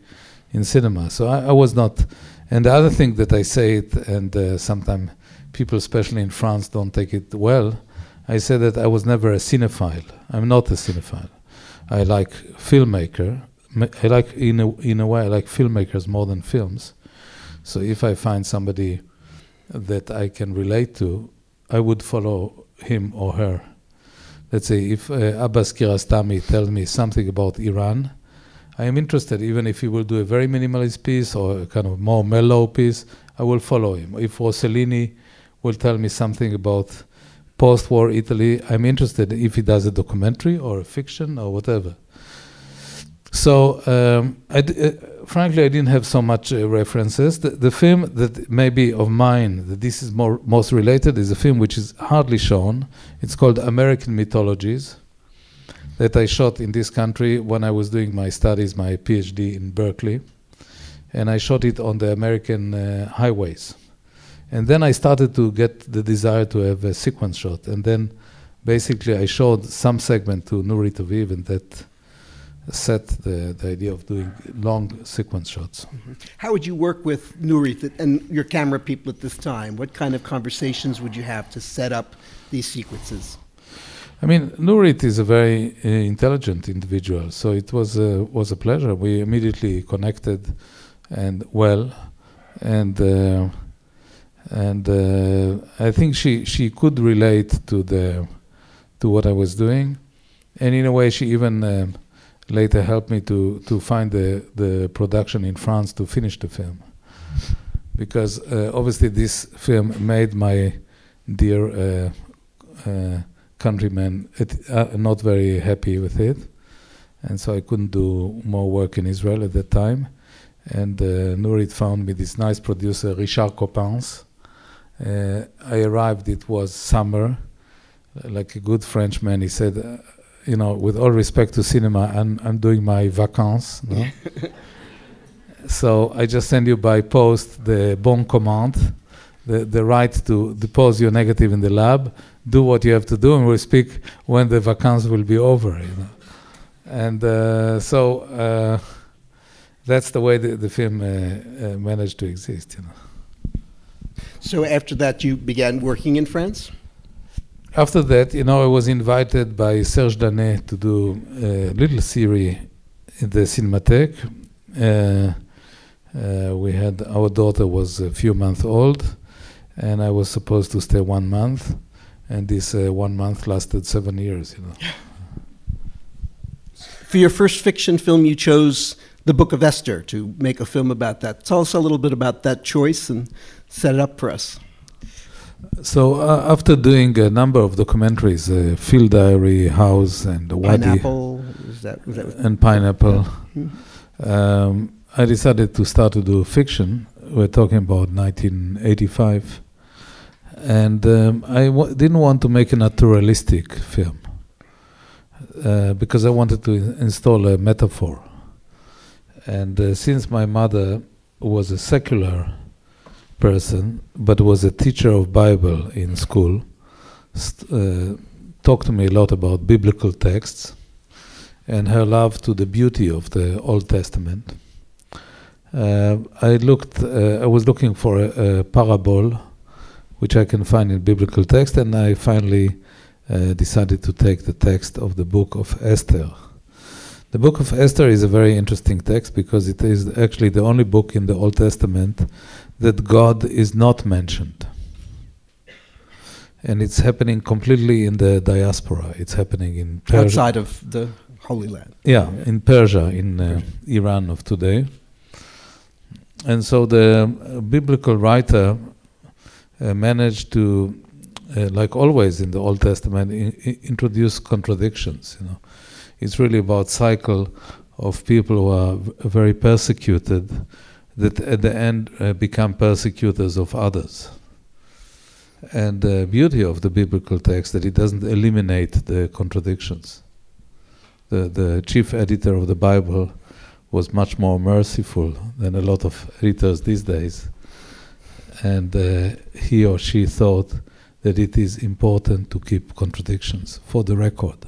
in cinema. So I, I was not. And the other thing that I say it, and uh, sometimes people, especially in France, don't take it well. I say that I was never a cinephile. I'm not a cinephile. I like filmmaker. I like in a, in a way I like filmmakers more than films. So if I find somebody that I can relate to, I would follow him or her. Let's say if uh, Abbas Kiarostami tells me something about Iran, I am interested, even if he will do a very minimalist piece or a kind of more mellow piece, I will follow him. If Rossellini will tell me something about post-war Italy, I'm interested if he does a documentary or a fiction or whatever. So, um, I d- uh, frankly, I didn't have so much uh, references. The, the film that maybe of mine that this is more most related is a film which is hardly shown. It's called American Mythologies, that I shot in this country when I was doing my studies, my PhD in Berkeley, and I shot it on the American uh, highways. And then I started to get the desire to have a sequence shot, and then basically I showed some segment to Nurit Aviv, and that set the, the idea of doing long sequence shots. How would you work with Nurit and your camera people at this time? What kind of conversations would you have to set up these sequences? I mean, Nurit is a very uh, intelligent individual, so it was a, was a pleasure. We immediately connected and well, and uh, and uh, I think she she could relate to the to what I was doing, and in a way she even um later helped me to to find the the production in France to finish the film, because uh, obviously this film made my dear. Uh, uh, countrymen it, uh, not very happy with it, and so I couldn't do more work in Israel at that time. And uh, Nurit found me this nice producer, Richard Copins. Uh, I arrived, it was summer, like a good Frenchman. He said, you know, with all respect to cinema, I'm, I'm doing my vacances. No? so I just send you by post the bon command, the, the right to depose your negative in the lab, do what you have to do, and we'll speak when the vacances will be over. You know, and uh, so uh, that's the way the, the film uh, uh, managed to exist. You know. So after that, you began working in France. After that, you know, I was invited by Serge Daney to do a little series in the Cinematheque. Uh, uh, we had our daughter was a few months old, and I was supposed to stay one month, and this uh, one month lasted seven years. You know. For your first fiction film, you chose the Book of Esther to make a film about that. Tell us a little bit about that choice and set it up for us. So uh, after doing a number of documentaries, uh, Field Diary, House, and Wadi, Pineapple, is that, is that and Pineapple, Hmm. um, I decided to start to do fiction. We're talking about 1985, and um, I w- didn't want to make a naturalistic film uh, because I wanted to install a metaphor. And uh, since my mother was a secular person, but was a teacher of Bible in school, uh, talked to me a lot about biblical texts and her love to the beauty of the Old Testament. Uh, I looked. Uh, I was looking for a, a parable, which I can find in biblical text, and I finally uh, decided to take the text of the book of Esther. The book of Esther is a very interesting text because it is actually the only book in the Old Testament that God is not mentioned. And it's happening completely in the diaspora. It's happening in Persia. outside of the Holy Land. Yeah, in Persia, in uh, Iran of today. And so the uh, biblical writer uh, managed to, uh, like always in the Old Testament, I- I- introduce contradictions. You know, it's really about cycle of people who are v- very persecuted, that at the end uh, become persecutors of others. And the beauty of the biblical text that it doesn't eliminate the contradictions the, the chief editor of the Bible was much more merciful than a lot of editors these days. And uh, he or she thought that it is important to keep contradictions for the record.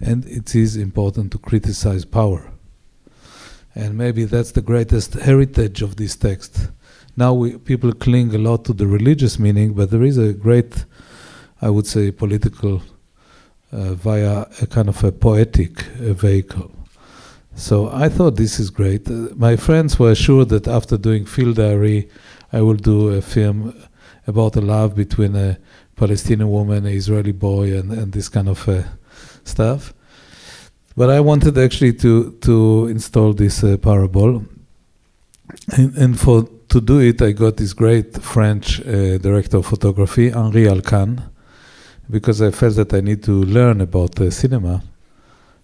And it is important to criticize power. And maybe that's the greatest heritage of this text. Now we, people cling a lot to the religious meaning, but there is a great, I would say, political uh, via a kind of a poetic uh, vehicle. So I thought this is great. Uh, my friends were sure that after doing Field Diary, I will do a film about the love between a Palestinian woman, an Israeli boy, and, and this kind of uh, stuff. But I wanted actually to to install this uh, parable, and, and for to do it, I got this great French uh, director of photography, Henri Alekan, because I felt that I need to learn about uh, cinema.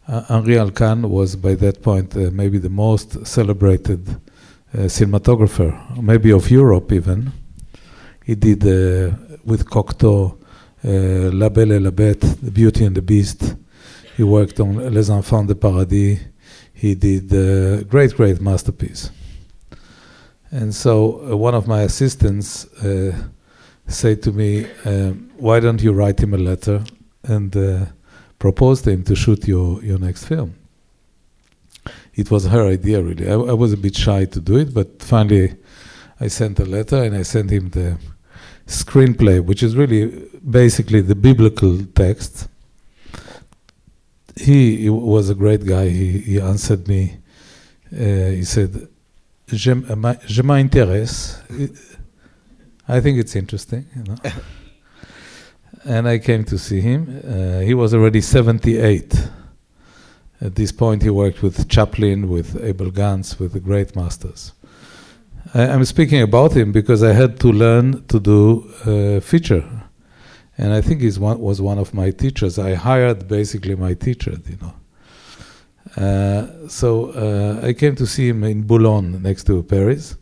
Uh, Henri Alekan was by that point uh, maybe the most celebrated uh, cinematographer, maybe of Europe even. He did with Cocteau, La Belle et la Bête, The Beauty and the Beast. He worked on Les Enfants de Paradis. He did a great, great masterpiece. And so uh, one of my assistants uh, said to me, um, "Why don't you write him a letter and uh, propose to him to shoot your your next film?" It was her idea, really. I, I was a bit shy to do it, but finally, I sent a letter and I sent him the screenplay, which is really basically the biblical text. He, was a great guy. He, he answered me. Uh, he said, je, je m'intéresse. I think it's interesting, you know. and I came to see him. Uh, he was already 78. At this point, he worked with Chaplin, with Abel Gance, with the great masters. I, I'm speaking about him because I had to learn to do uh, feature, and I think he was one of my teachers. I hired basically my teacher, you know. Uh, so uh, I came to see him in Boulogne, next to Paris,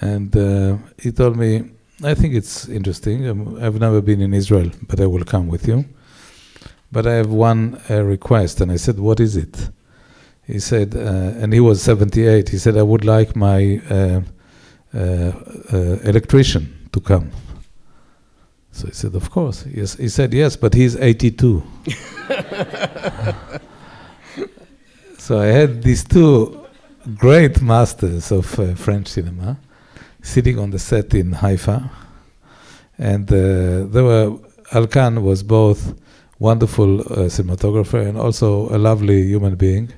and uh, he told me, "I think it's interesting. Um, I've never been in Israel, but I will come with you. But I have one uh, request." And I said, "What is it?" He said, uh, and he was 78. He said, "I would like my uh, electrician to come." So he said, "Of course." Yes, he said, "Yes, but he's 82." so I had these two great masters of uh, French cinema sitting on the set in Haifa. And uh, there were, Alekan was both wonderful uh, cinematographer and also a lovely human being.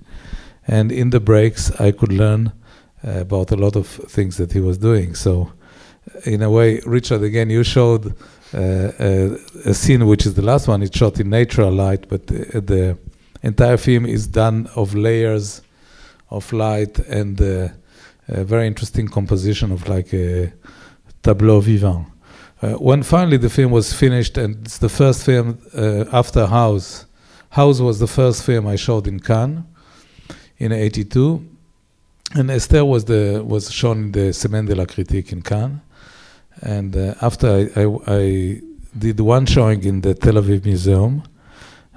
And in the breaks, I could learn uh, about a lot of things that he was doing. So, in a way, Richard, again, you showed uh, a, a, scene which is the last one. It's shot in natural light, but the, the entire film is done of layers of light and uh, a very interesting composition of like a tableau vivant. Uh, when finally the film was finished, and it's the first film uh, after House. House was the first film I showed in Cannes in '82, and Esther was the was shown in the Semaine de la Critique in Cannes. And uh, after I, I, I, did one showing in the Tel Aviv Museum,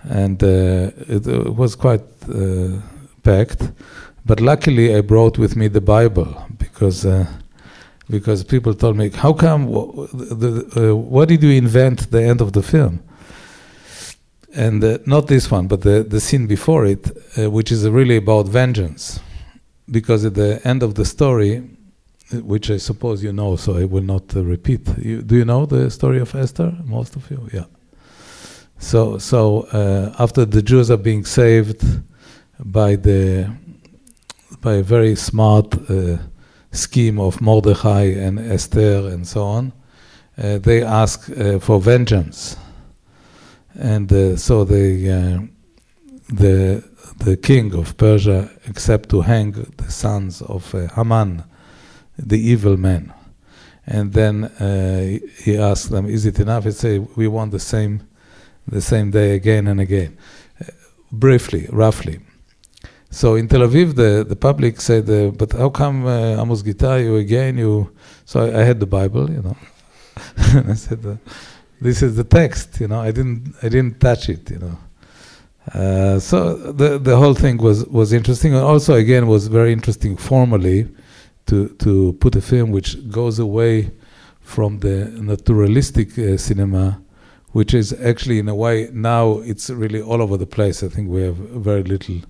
and uh, it, it, was quite uh, packed. But luckily, I brought with me the Bible because uh, because people told me, "How come? The, uh, what did you invent the end of the film?" And uh, not this one, but the the scene before it, uh, which is really about vengeance, because at the end of the story, which I suppose you know, so I will not uh, repeat. You, do you know the story of Esther? Most of you, yeah. So so uh, after the Jews are being saved by the by a very smart uh, scheme of Mordechai and Esther and so on, uh, they ask uh, for vengeance, and uh, so they, the the king of Persia accept to hang the sons of Haman, the evil man, and then he asked them, "Is it enough?" They say, "We want the same, the same day again and again." briefly, roughly. So in Tel Aviv, the, the public said, uh, "But how come uh, Amos Gitai, you again? You?" So I, I had the Bible, you know, and I said, uh, "This is the text." You know, I didn't I didn't touch it, you know. Uh, so the the whole thing was was interesting, and also again was very interesting formally to to put a film which goes away from the naturalistic uh, cinema, which is actually in a way now it's really all over the place. I think we have very little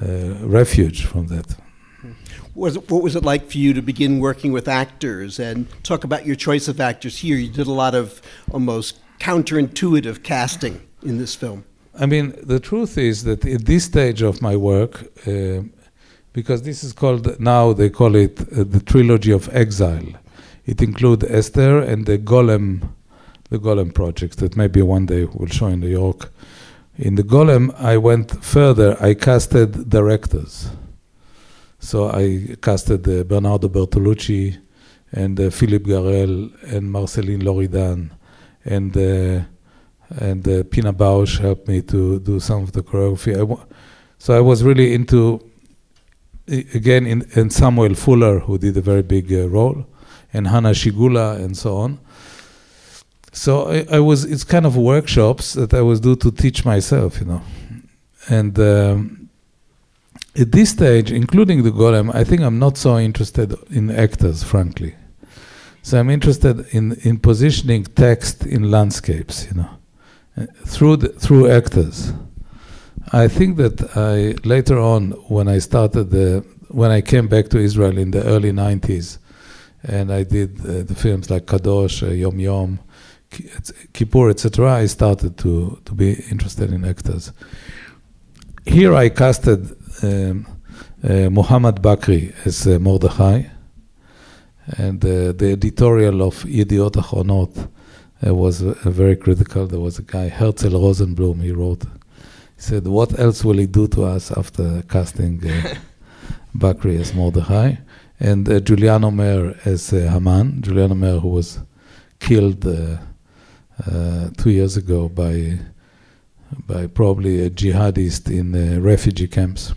uh, refuge from that. Was it, what was it like for you to begin working with actors and talk about your choice of actors here? You did a lot of almost counterintuitive casting in this film. I mean, the truth is that at this stage of my work, uh, because this is called now they call it uh, the trilogy of exile. It includes Esther and the Golem, the Golem project that maybe one day we'll show in New York. In the Golem, I went further. I casted directors. So I casted uh, Bernardo Bertolucci and uh, Philippe Garrel and Marceline Loridan and uh, and uh, Pina Bausch helped me to do some of the choreography. So I was really into again in, Samuel Fuller who did a very big uh, role and Hanna Schygulla, and so on. So I, I, was. It's kind of workshops that I was do to teach myself, you know. And um, at this stage, including the golem, I think I'm not so interested in actors, frankly. So I'm interested in in positioning text in landscapes, you know, uh, through the, through actors. I think that I later on, when I started the when I came back to Israel in the early 90s, and I did uh, the films like Kadosh, uh, Yom Yom, Kippur, etc., I started to, to be interested in actors. Here I casted um, uh, Muhammad Bakri as uh, Mordechai, and uh, the editorial of Yediot Achronot was very critical. There was a guy, Herzl Rosenblum, he wrote, he said, what else will he do to us after casting uh, Bakri as Mordechai? And uh, Juliano Mer as Haman, Juliano Mer who was killed uh, two years ago by by probably a jihadist in uh, refugee camps,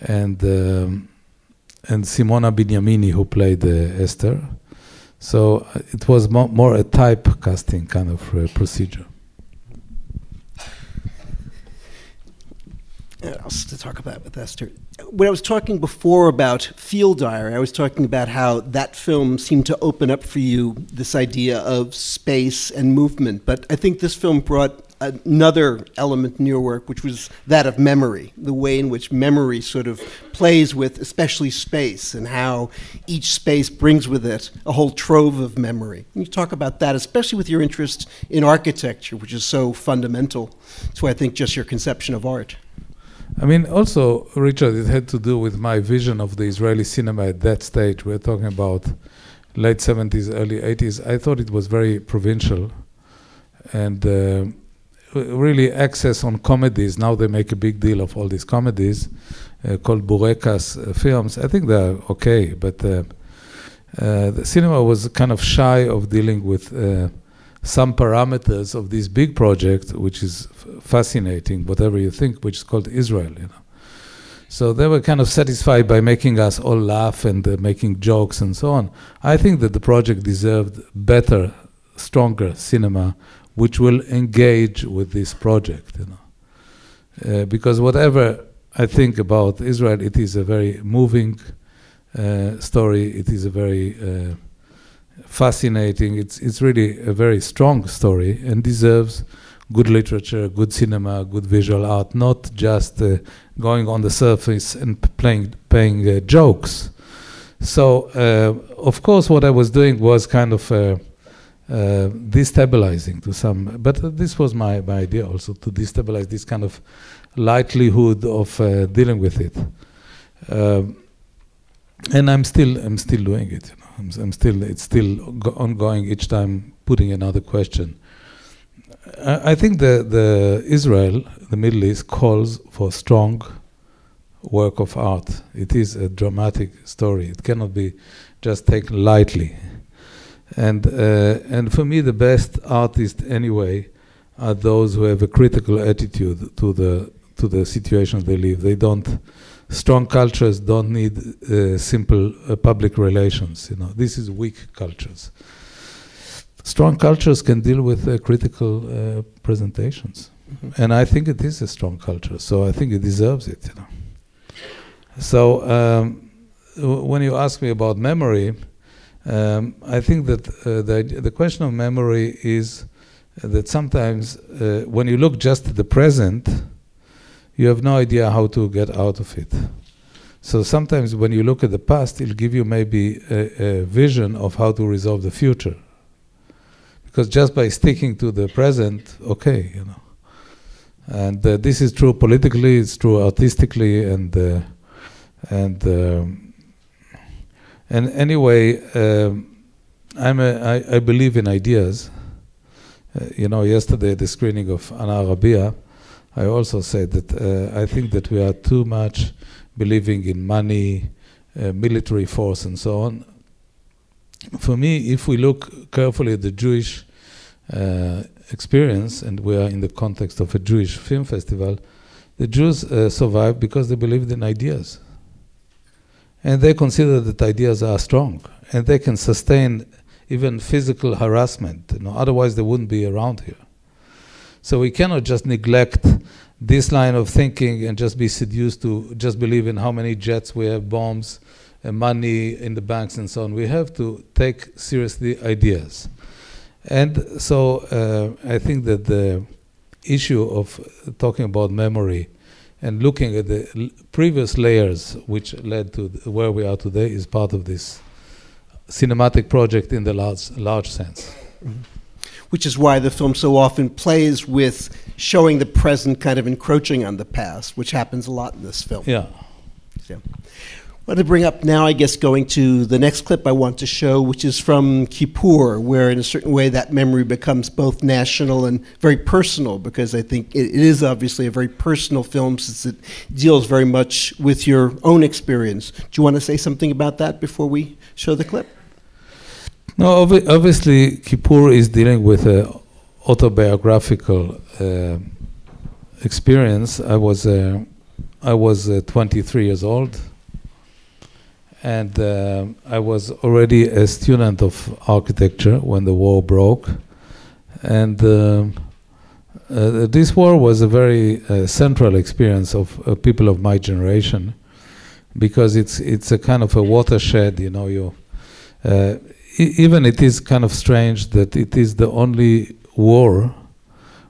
and um, and Simona Benyamini who played uh, Esther. So it was mo more a type casting kind of procedure. To talk about with Esther. When I was talking before about Field Diary, I was talking about how that film seemed to open up for you this idea of space and movement. But I think this film brought another element in your work, which was that of memory, the way in which memory sort of plays with, especially space, and how each space brings with it a whole trove of memory. Can you talk about that, especially with your interest in architecture, which is so fundamental to, I think, just your conception of art? I mean, also, Richard, it had to do with my vision of the Israeli cinema at that stage. We're talking about late 70s, early 80s. I thought it was very provincial and uh, really access on comedies. Now they make a big deal of all these comedies uh, called Burekas uh, films. I think they're okay, but uh, uh, the cinema was kind of shy of dealing with uh, some parameters of this big project, which is f- fascinating, whatever you think, which is called Israel. You know. So they were kind of satisfied by making us all laugh and uh, making jokes and so on. I think that the project deserved better, stronger cinema, which will engage with this project. You know, uh, because whatever I think about Israel, it is a very moving uh, story. It is a very uh, fascinating. It's it's really a very strong story and deserves good literature, good cinema, good visual art, not just uh, going on the surface and playing playing uh, jokes. So uh, of course, what I was doing was kind of uh, uh, destabilizing to some, but this was my, my idea also to destabilize this kind of likelihood of dealing with it. Um, and I'm still I'm still doing it. You know, I'm, I'm still it's still ongoing each time putting another question. I, I think the the Israel, the Middle East calls for strong work of art. It is a dramatic story. It cannot be just taken lightly. And uh, and for me, the best artists anyway are those who have a critical attitude to the to the situations they live. They don't. Strong cultures don't need uh, simple uh, public relations. You know, this is weak cultures. Strong cultures can deal with uh, critical uh, presentations, Mm-hmm. and I think it is a strong culture. So I think it deserves it. You know. So um, w- when you ask me about memory, um, I think that uh, the the question of memory is that sometimes uh, when you look just at the present, you have no idea how to get out of it. So sometimes when you look at the past, it'll give you maybe a, a vision of how to resolve the future. Because just by sticking to the present, okay, you know. And uh, this is true politically, it's true artistically, and uh, and um, and anyway, um, I'm a, I, I believe in ideas. Uh, you know, yesterday the screening of Ana Arabia, I also said that uh, I think that we are too much believing in money, uh, military force, and so on. For me, if we look carefully at the Jewish uh, experience, and we are in the context of a Jewish film festival, the Jews uh, survived because they believed in ideas. And they consider that ideas are strong, and they can sustain even physical harassment. You know, otherwise, they wouldn't be around here. So we cannot just neglect this line of thinking and just be seduced to just believe in how many jets we have, bombs, and money in the banks, and so on. We have to take seriously ideas. And so uh, I think that the issue of talking about memory and looking at the l- previous layers which led to th- where we are today is part of this cinematic project in the large, large sense. Which is why the film so often plays with showing the present kind of encroaching on the past, which happens a lot in this film. Yeah. I want to bring up now, I guess, going to the next clip I want to show, which is from Kippur, where in a certain way that memory becomes both national and very personal, because I think it, it is obviously a very personal film since it deals very much with your own experience. Do you want to say something about that before we show the clip? No, obvi- obviously, Kippur is dealing with a autobiographical uh, experience. I was uh, I was uh, 23 years old, and uh, I was already a student of architecture when the war broke, and. um uh, this war was a very uh, central experience of uh, people of my generation, because it's it's a kind of a watershed. You know, you uh, even it is kind of strange that it is the only war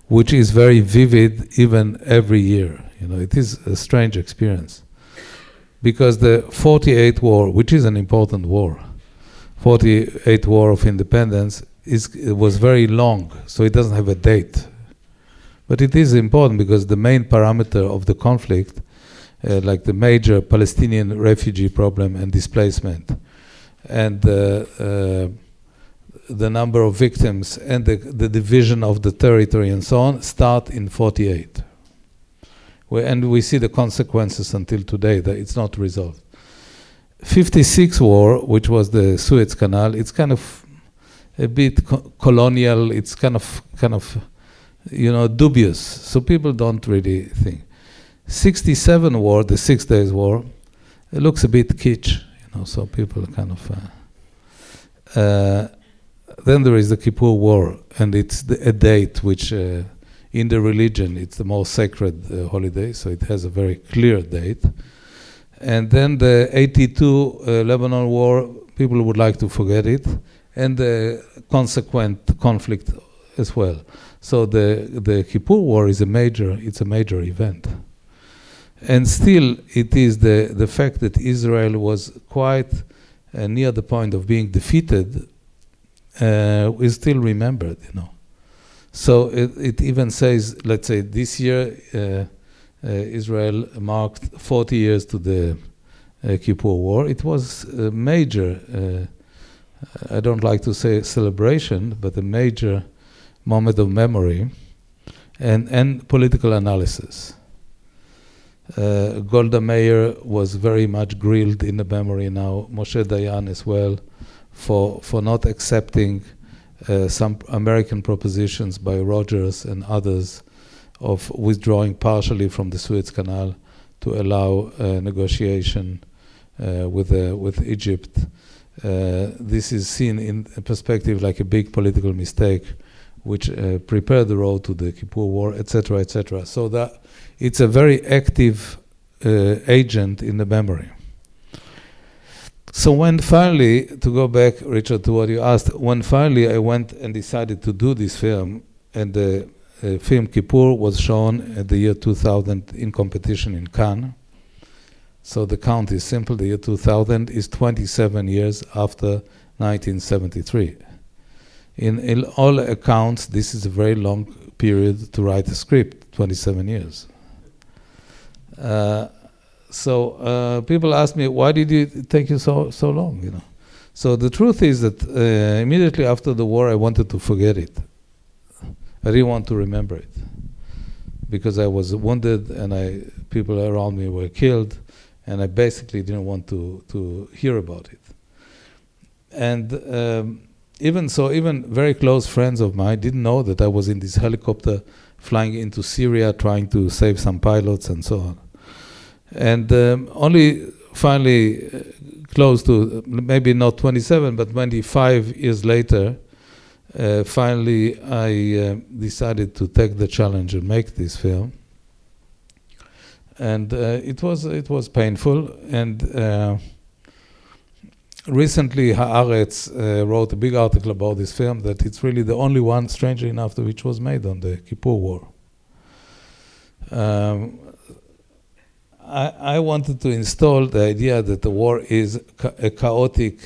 which is very vivid even every year. You know, it is a strange experience because the 48 war, which is an important war, 48 war of independence is was very long, so it doesn't have a date. But it is important because the main parameter of the conflict, uh, like the major Palestinian refugee problem and displacement, and uh, uh, the number of victims and the, the division of the territory and so on, start in 48. We, and we see the consequences until today that it's not resolved. 56 war, which was the Suez Canal, it's kind of a bit co- colonial. It's kind of kind of you know dubious. So people don't really think. 67 war, the Six Days War, it looks a bit kitsch, know. So people kind of. Uh, uh, then there is the Kippur War, and it's the, a date which, uh, in the religion, it's the most sacred uh, holiday, so it has a very clear date. And then the 82 uh, Lebanon War, people would like to forget it and the consequent conflict as well. So the the Kippur War is a major it's a major event, and still it is the the fact that Israel was quite uh, near the point of being defeated uh, is still remembered, you know. So it, it even says, let's say this year, uh, uh Israel marked 40 years to the uh, Kippur War. It was a major uh, I don't like to say celebration, but a major moment of memory and, and political analysis. Uh, Golda Meir was very much grilled in the memory now, Moshe Dayan as well, for, for not accepting uh, some American propositions by Rogers and others of withdrawing partially from the Suez Canal to allow uh, negotiation uh, with, uh, with Egypt this is seen in perspective like a big political mistake, which prepared the road to the Kippur War, etc., etc. So that it's a very active uh, agent in the memory. So when finally, to go back, Richard, to what you asked, when finally I went and decided to do this film, and the uh, film Kippur was shown at the year 2000 in competition in Cannes so the count is simple. The year 2000 is 27 years after 1973. In, in all accounts, this is a very long period to write a script, 27 years. Uh, so uh, people ask me, why did it take you so, so long, you know? So the truth is that uh, immediately after the war, I wanted to forget it. I didn't want to remember it because I was wounded and I, people around me were killed and I basically didn't want to to hear about it. And um, even so, even very close friends of mine didn't know that I was in this helicopter flying into Syria, trying to save some pilots and so on. And um, only finally, uh, close to maybe not 27, but 25 years later, uh, finally I uh, decided to take the challenge and make this film and uh, it was it was painful. And uh, recently, Haaretz wrote a big article about this film that it's really the only one, strangely enough, which was made on the Kippur War. Um, I, I wanted to install the idea that the war is a chaotic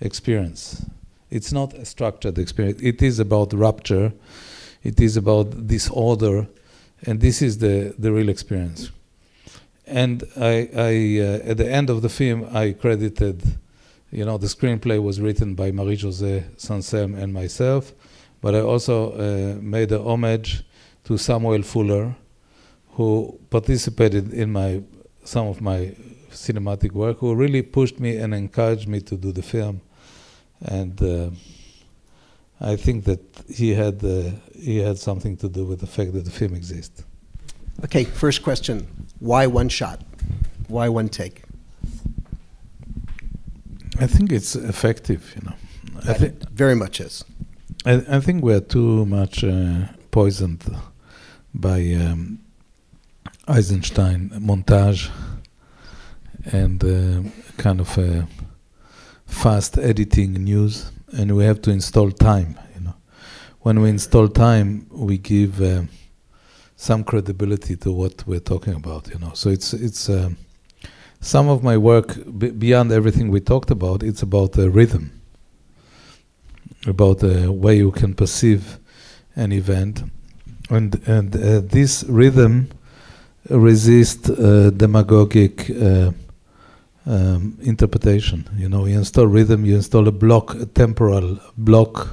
experience. It's not a structured experience. It is about rupture. It is about disorder, and this is the, the real experience and I, I uh, at the end of the film, I credited, you know, the screenplay was written by Marie-José Sanselme and myself, but I also uh, made a homage to Samuel Fuller, who participated in my some of my cinematic work, who really pushed me and encouraged me to do the film, and uh, I think that he had uh, he had something to do with the fact that the film exists. Okay, first question. Why one shot? Why one take? I think it's effective, you know. I think very much is. I, I, think we're too much uh, poisoned by um, Eisenstein montage and uh, kind of uh, fast editing news, and we have to install time. You know, when we install time, we give uh, some credibility to what we're talking about. You know, so it's it's um, some of my work beyond everything we talked about. It's about the rhythm, about the way you can perceive an event, and and uh, this rhythm resist uh, demagogic. Uh, um, interpretation. You know, you install rhythm, you install a block, a temporal block,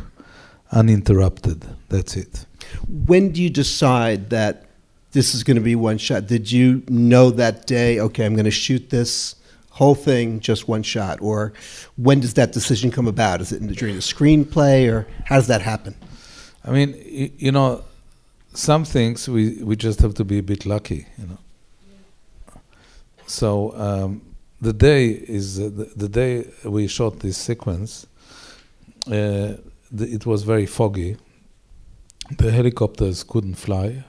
uninterrupted. That's it. When do you decide that this is going to be one shot? Did you know that day, okay, I'm going to shoot this whole thing just one shot? Or when does that decision come about? Is it during the screenplay, or how does that happen? I mean, you know, some things we, we just have to be a bit lucky, you know. So um, the day is uh, the, the day we shot this sequence. Uh, the, it was very foggy. The helicopters couldn't fly,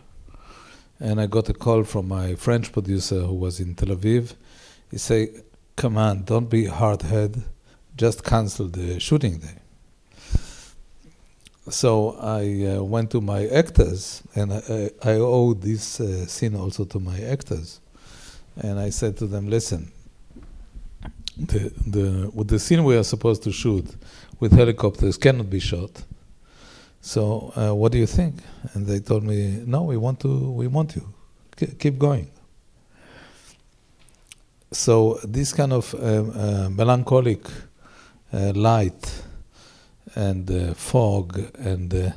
and I got a call from my French producer who was in Tel Aviv. He said, "Come on, don't be hard head. Just cancel the shooting day." So I uh, went to my actors, and I, I owe this uh, scene also to my actors. And I said to them, "Listen, the the with the scene we are supposed to shoot with helicopters cannot be shot. So uh, what do you think?" And they told me, "No, we want to. We want you. Keep going." So this kind of um, uh, melancholic uh, light and fog and uh,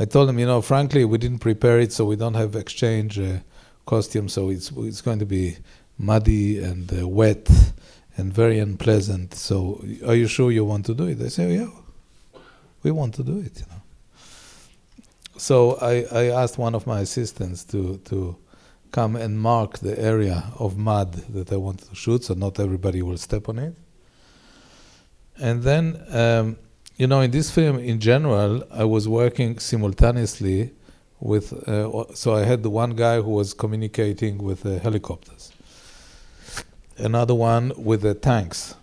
I told them, you know, frankly, we didn't prepare it, so we don't have exchange uh, costumes, so it's it's going to be muddy and uh, wet and very unpleasant. So, are you sure you want to do it? They say, yeah, we want to do it. You know. So I, I asked one of my assistants to to come and mark the area of mud that I want to shoot, so not everybody will step on it. And then. Um, you know, in this film, in general, I was working simultaneously with. Uh, so I had the one guy who was communicating with the helicopters, another one with the tanks,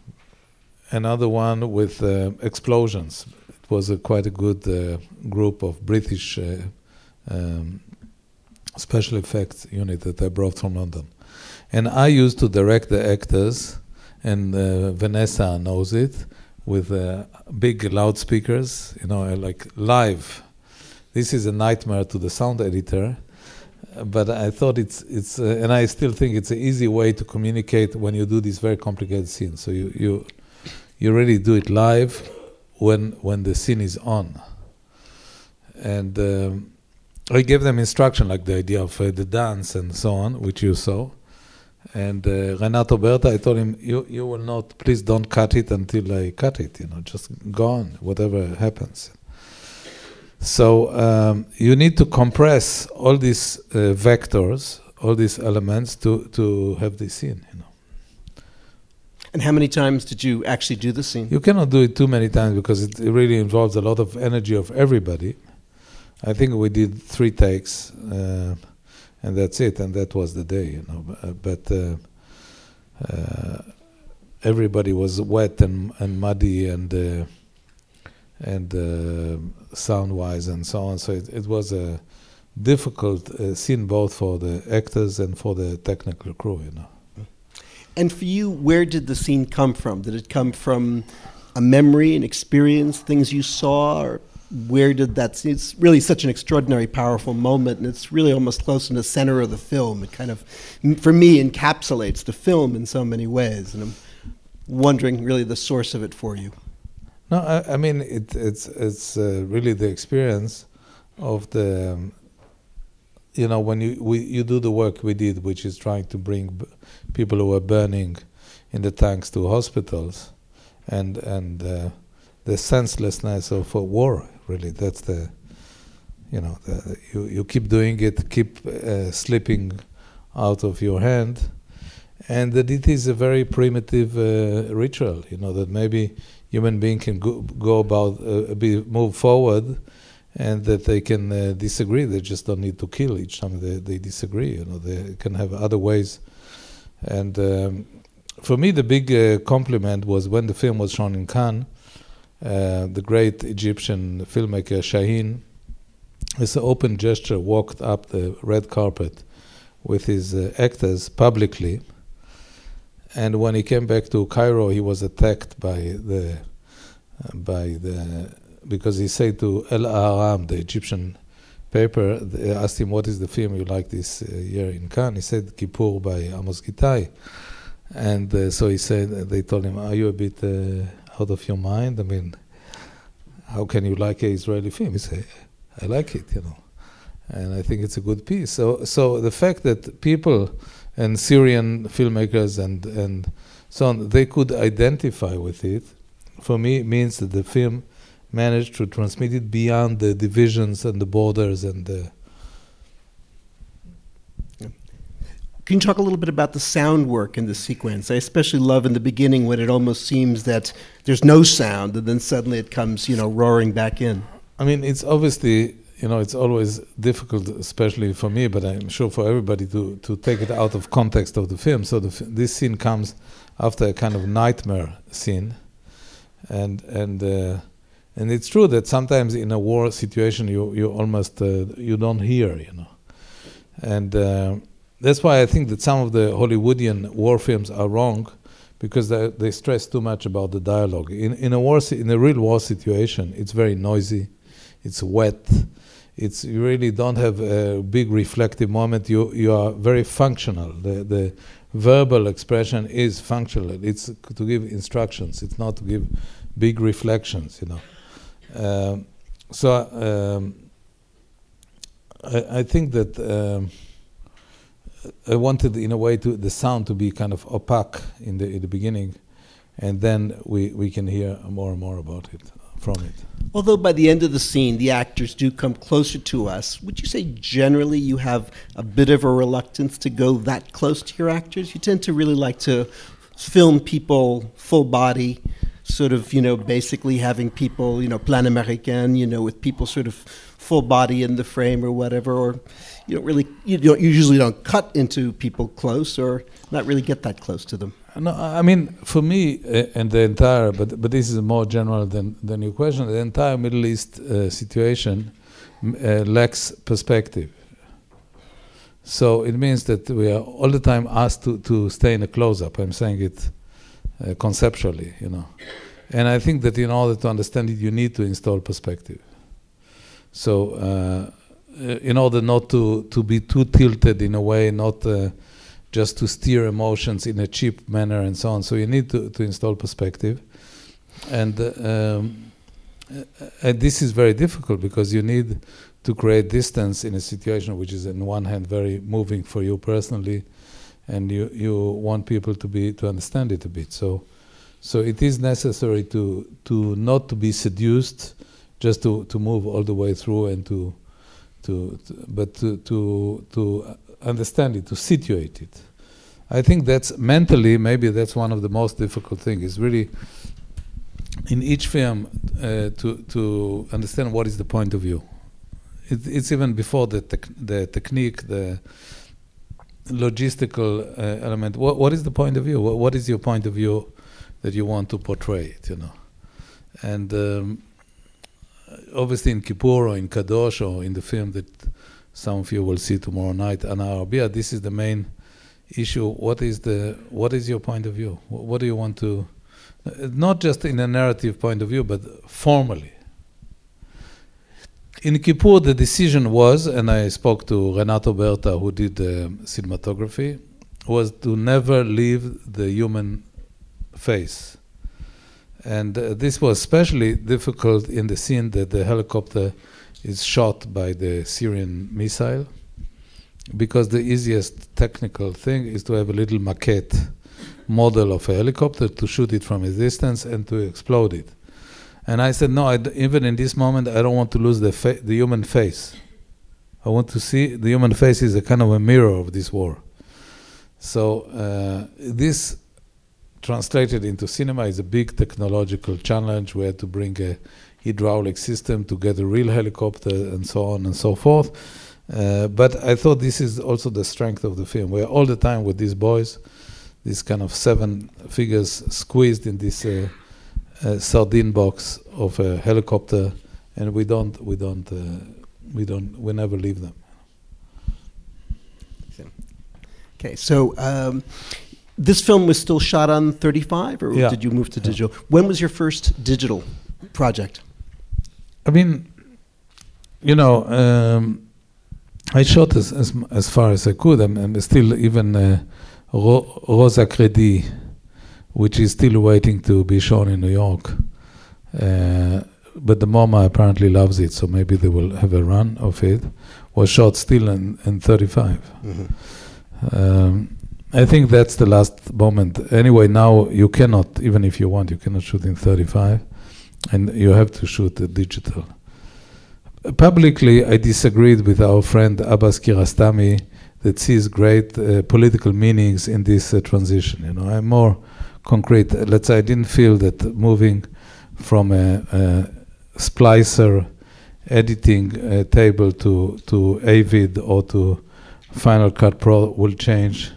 another one with uh, explosions. It was a quite a good uh, group of British uh, um, special effects unit that I brought from London, and I used to direct the actors, and uh, Vanessa knows it with uh, big loudspeakers, you know, like live. This is a nightmare to the sound editor, uh, but I thought it's it's, uh, and I still think it's an easy way to communicate when you do these very complicated scenes. So you you you really do it live when when the scene is on, and um, I gave them instruction like the idea of uh, the dance and so on, which you saw. And uh, Renato Berta, I told him, you, you will not, please don't cut it until I cut it, you know, just go on, whatever happens. So um, you need to compress all these uh, vectors, all these elements to, to have this scene, you know. And how many times did you actually do the scene? You cannot do it too many times because it, it really involves a lot of energy of everybody. I think we did three takes. Uh, and that's it. And that was the day, you know. But uh, uh, everybody was wet and and muddy and uh, and uh, sound-wise and so on. So it, it was a difficult uh, scene both for the actors and for the technical crew, you know. And for you, where did the scene come from? Did it come from a memory, an experience, things you saw, or where did that it's really such an extraordinary powerful moment and it's really almost close in the center of the film. It kind of for me encapsulates the film in so many ways and i'm wondering really the source of it for you. No i, I mean it, it's it's uh, really the experience of the um, you know when you we, you do the work we did which is trying to bring people who are burning in the tanks to hospitals and and uh, the senselessness of war really that's the you know the, you you keep doing it keep uh, slipping out of your hand. And that it is a very primitive uh, ritual you know that maybe human being can go, go about uh, be move forward and that they can uh, disagree. They just don't need to kill each time they, they disagree you know they can have other ways. And um, for me the big uh, compliment was when the film was shown in Cannes uh, the great Egyptian filmmaker Chahine with an open gesture, walked up the red carpet with his uh, actors publicly. And when he came back to Cairo, he was attacked by the uh, by the because he said to El Ahram, the Egyptian paper, they asked him, "What is the film you like this uh, year in Cannes?" He said, "Kippur" by Amos Gitai. And uh, so he said, they told him, "Are you a bit uh, out of your mind? I mean, how can you like an Israeli film?" He said, "I like it, you know." and I think it's a good piece. So, so the fact that people and Syrian filmmakers and and so on they could identify with it, for me means that the film managed to transmit it beyond the divisions and the borders and the. Can you talk a little bit about the sound work in the sequence? I especially love in the beginning when it almost seems that there's no sound, and then suddenly it comes, you know, roaring back in. I mean, it's obviously you know, it's always difficult, especially for me, but I'm sure for everybody, to, to take it out of context of the film. So the this scene comes after a kind of nightmare scene, and and uh, and it's true that sometimes in a war situation you you almost uh, you don't hear, you know, and uh, that's why I think that some of the Hollywoodian war films are wrong. Because they, they stress too much about the dialogue. In in a war, in a real war situation, it's very noisy, it's wet, it's you really don't have a big reflective moment. You you are very functional. The the verbal expression is functional. It's to give instructions. It's not to give big reflections. You know. Um, so um, I, I think that um, I wanted, in a way, to the sound to be kind of opaque in the in the beginning, and then we we can hear more and more about it from it. Although by the end of the scene, the actors do come closer to us, would you say generally you have a bit of a reluctance to go that close to your actors? You tend to really like to film people full body, sort of, you know, basically having people, you know, plan américain, you know, with people sort of full body in the frame or whatever, or you don't really, you don't usually don't cut into people close or not really get that close to them. No, I mean for me uh, and the entire, but but this is more general than than your question. The entire Middle East uh, situation uh, lacks perspective. So it means that we are all the time asked to to stay in a close-up. I'm saying it conceptually, you know, and I think that in order to understand it, you need to install perspective. So uh, Uh, in order not to to be too tilted in a way, not uh, just to steer emotions in a cheap manner and so on. So you need to, to install perspective. And, uh, um, and this is very difficult because you need to create distance in a situation which is, on one hand, very moving for you personally, and you, you want people to be to understand it a bit. So, so it is necessary to to not to be seduced, just to, to move all the way through and to to, to but to to to understand it, to situate it. I think that's mentally maybe that's one of the most difficult things. Is really in each film uh, to to understand what is the point of view. It, it's even before the tec- the technique, the logistical uh, element. What what is the point of view? What, what is your point of view that you want to portray? It, you know, and um, obviously in Kippur or in Kadosh or in the film that some of you will see tomorrow night, Ana Arabia, this is the main issue. What is the what is your point of view? What, what do you want to, uh, not just in a narrative point of view, but formally. In Kippur, the decision was, and I spoke to Renato Berta, who did the cinematography, was to never leave the human face. And uh, this was especially difficult in the scene that the helicopter is shot by the Syrian missile, because the easiest technical thing is to have a little maquette model of a helicopter to shoot it from a distance and to explode it. And I said, no, even in this moment, I don't want to lose the, fa- the human face. I want to see the human face is a kind of a mirror of this war. So uh, this translated into cinema is a big technological challenge. We had to bring a hydraulic system to get a real helicopter and so on and so forth. Uh, but I thought this is also the strength of the film. We're all the time with these boys, these kind of seven figures squeezed in this uh, uh, sardine box of a helicopter, and we don't we don't uh, we don't we never leave them. Okay, so um, this film was still shot on 35, or Yeah. did you move to digital? When was your first digital project? I mean, you know, um, I shot as, as as far as I could. I'm, I'm still even uh, Ro- Rosa Credi, which is still waiting to be shown in New York. Uh, but the MoMA apparently loves it, so maybe they will have a run of it. Was shot still in, in 35. Um, I think that's the last moment. Anyway, now you cannot, even if you want, you cannot shoot in 35, and you have to shoot the digital. Publicly, I disagreed with our friend Abbas Kiarostami that sees great uh, political meanings in this uh, transition. You know, I'm more concrete. Let's say I didn't feel that moving from a, a splicer editing uh, table to to Avid or to Final Cut Pro will change.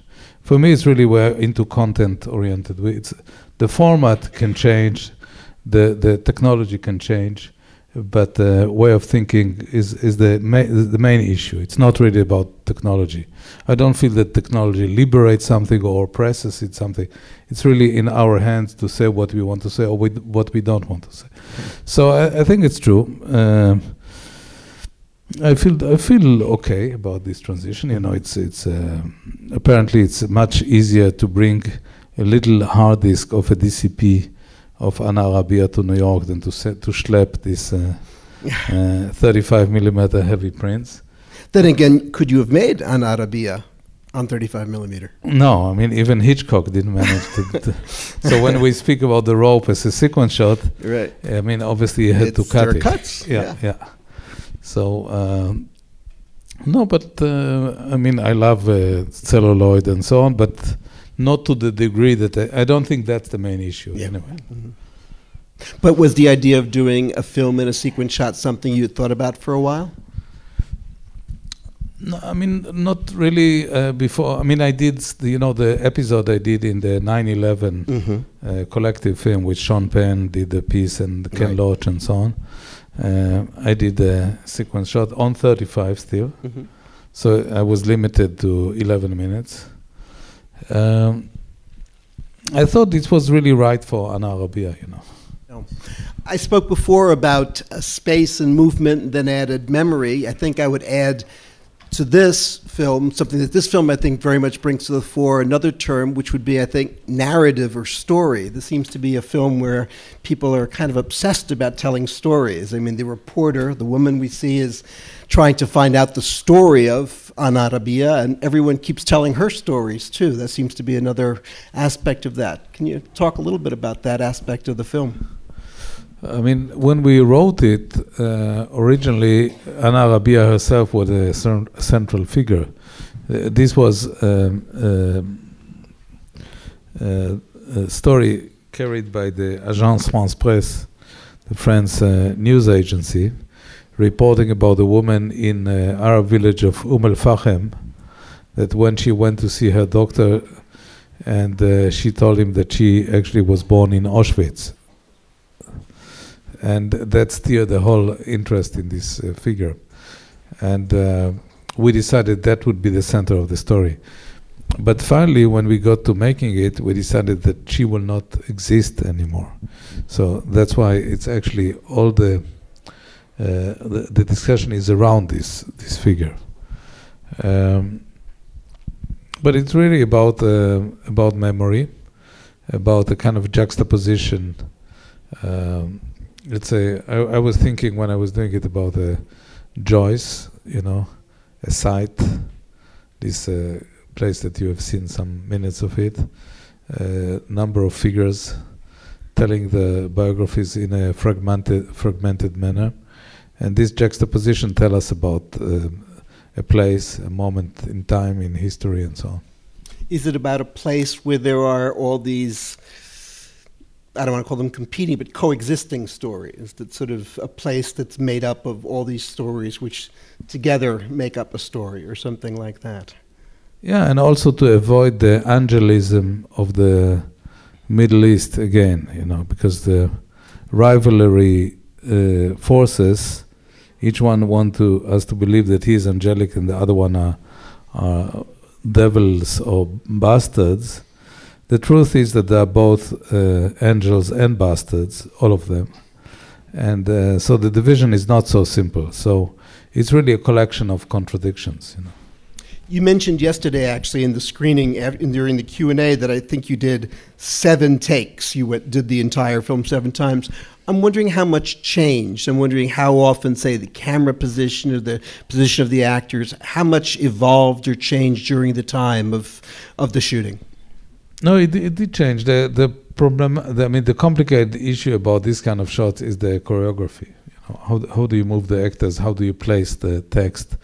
For me, it's really we're into content oriented. We- It's the format can change, the the technology can change, but the way of thinking is is the ma- the main issue. It's not really about technology. I don't feel that technology liberates something or oppresses it something. It's really in our hands to say what we want to say or with what we don't want to say. So I, I think it's true. Um, I feel I feel okay about this transition. You know, it's it's uh, apparently it's much easier to bring a little hard disk of a DCP of Ana Arabia to New York than to set, to schlep this uh, uh, 35 millimeter heavy prints. Then again, could you have made Ana Arabia on 35 millimeter? No, I mean even Hitchcock didn't manage to. to so when we speak about the rope as a sequence shot, Right. I mean obviously you had to It's- there cut are it. cuts, Yeah, yeah. yeah. So um, no, but uh, I mean I love uh, celluloid and so on, but not to the degree that I, I don't think that's the main issue anyway. But was the idea of doing a film in a sequence shot something you thought about for a while? No, I mean not really uh, before. I mean I did the, you know the episode I did in the 9/11 Mhm. uh, collective film with Sean Penn did the piece and Ken Right. Loach and so on. Uh, I did a sequence shot on 35 still, Mhm. so I was limited to 11 minutes. Um, I thought this was really right for Ana Arabia, you know. No. I spoke before about uh, space and movement, and then added memory. I think I would add to this film something that this film I think very much brings to the fore another term, which would be I think narrative or story. This seems to be a film where people are kind of obsessed about telling stories. I mean, the reporter, the woman we see, is trying to find out the story of Ana Arabia, and everyone keeps telling her stories too. That seems to be another aspect of that. Can you talk a little bit about that aspect of the film? I mean, when we wrote it, uh, originally Ana Arabia herself was a cen- central figure. Uh, this was um, um, uh, a story carried by the Agence France Presse, the French uh, news agency, reporting about a woman in the Arab village of Umm al Fahem that when she went to see her doctor and uh, she told him that she actually was born in Auschwitz and that steered the whole interest in this uh, figure. And uh, we decided that would be the center of the story. But finally, when we got to making it, we decided that she will not exist anymore. So that's why it's actually all the uh, the, the discussion is around this this figure. Um, but it's really about uh, about memory, about a kind of juxtaposition. Um, let's say I, I was thinking when I was doing it about uh, Joyce, you know, a site, this uh, place that you have seen some minutes of it, a number of figures telling the biographies in a fragmented fragmented manner, and this juxtaposition tell us about uh, a place, a moment in time, in history, and so on. Is it about a place where there are all these, I don't want to call them competing, but coexisting stories? That sort of a place that's made up of all these stories which together make up a story or something like that? Yeah, and also to avoid the angelism of the Middle East again, you know, because the rivalry uh, forces each one want to us to believe that he is angelic and the other one are, are devils or bastards. The truth is that they are both uh, angels and bastards, all of them. And uh, so the division is not so simple. So it's really a collection of contradictions, you know. You mentioned yesterday, actually, in the screening during the Q and A, that I think you did seven takes. You went, did the entire film seven times. I'm wondering how much changed. I'm wondering how often, say, the camera position or the position of the actors, how much evolved or changed during the time of of the shooting. No, it, it did change. The the problem, the, I mean, the complicated issue about this kind of shots is the choreography. You know, how how do you move the actors? How do you place the text?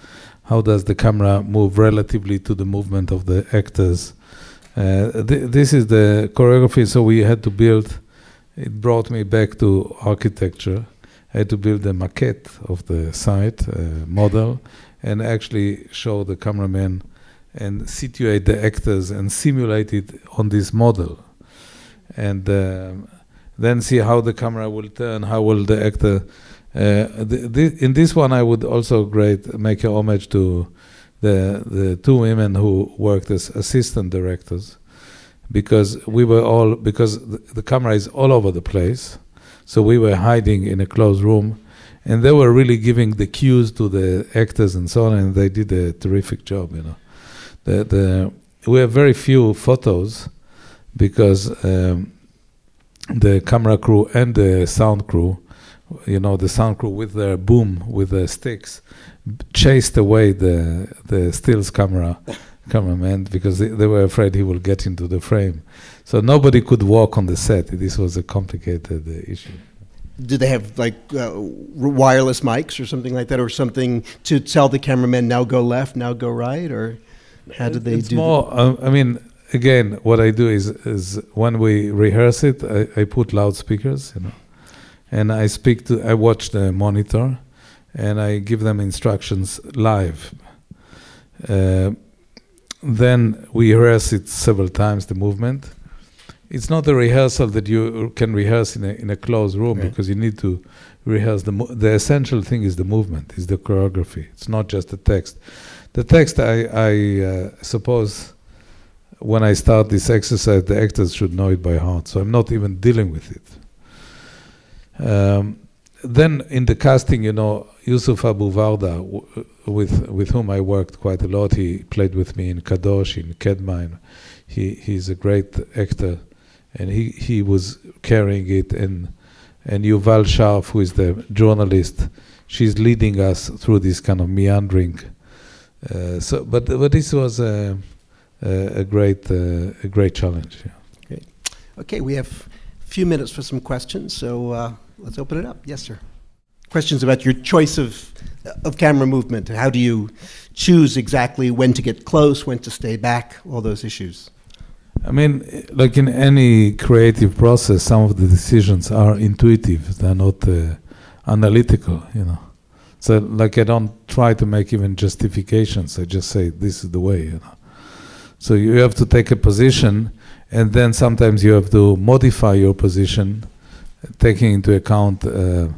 How does the camera move relatively to the movement of the actors? Uh, th- this is the choreography. So we had to build. It brought me back to architecture. I had to build a maquette of the site uh, model, and actually show the cameraman and situate the actors and simulate it on this model. And um, then see how the camera will turn how will the actor uh, in this one i would also great make a homage to the the two women who worked as assistant directors because we were all because the, the camera is all over the place so we were hiding in a closed room and they were really giving the cues to the actors and so on and they did a terrific job you know the, the we have very few photos because um, the camera crew and the sound crew, you know, the sound crew with their boom with the sticks, chased away the the stills camera cameraman because they, they were afraid he will get into the frame. So nobody could walk on the set. This was a complicated uh, issue. Did they have like uh, wireless mics or something like that, or something to tell the cameraman now go left, now go right, or how did they it's do? more uh, i mean again what i do is is when we rehearse it I, I put loudspeakers you know. And i speak to i watch the monitor and i give them instructions live. Uh, then we rehearse it several times the movement. It's not a rehearsal that you can rehearse in a, in a closed room Yeah. because you need to rehearse the mo- the essential thing is the movement is the choreography. It's not just the text the text I, I uh, suppose when I start this exercise the actors should know it by heart so I'm not even dealing with it. Um, then in the casting you know Yusuf Abu Warda w- with with whom I worked quite a lot he played with me in Kadosh in Kedma he he's a great actor and he he was carrying it and and Yuval Scharf who is the journalist she's leading us through this kind of meandering uh, so but but this was a a, a great uh, a great challenge yeah. Okay, we have a few minutes for some questions, so uh, let's open it up. Yes, sir. Questions about your choice of of camera movement. How do you choose exactly when to get close, when to stay back, all those issues? I mean, like in any creative process, some of the decisions are intuitive; they're not uh, analytical. You know, so like I don't try to make even justifications. I just say this is the way. You know, so you have to take a position, and then sometimes you have to modify your position, taking into account uh,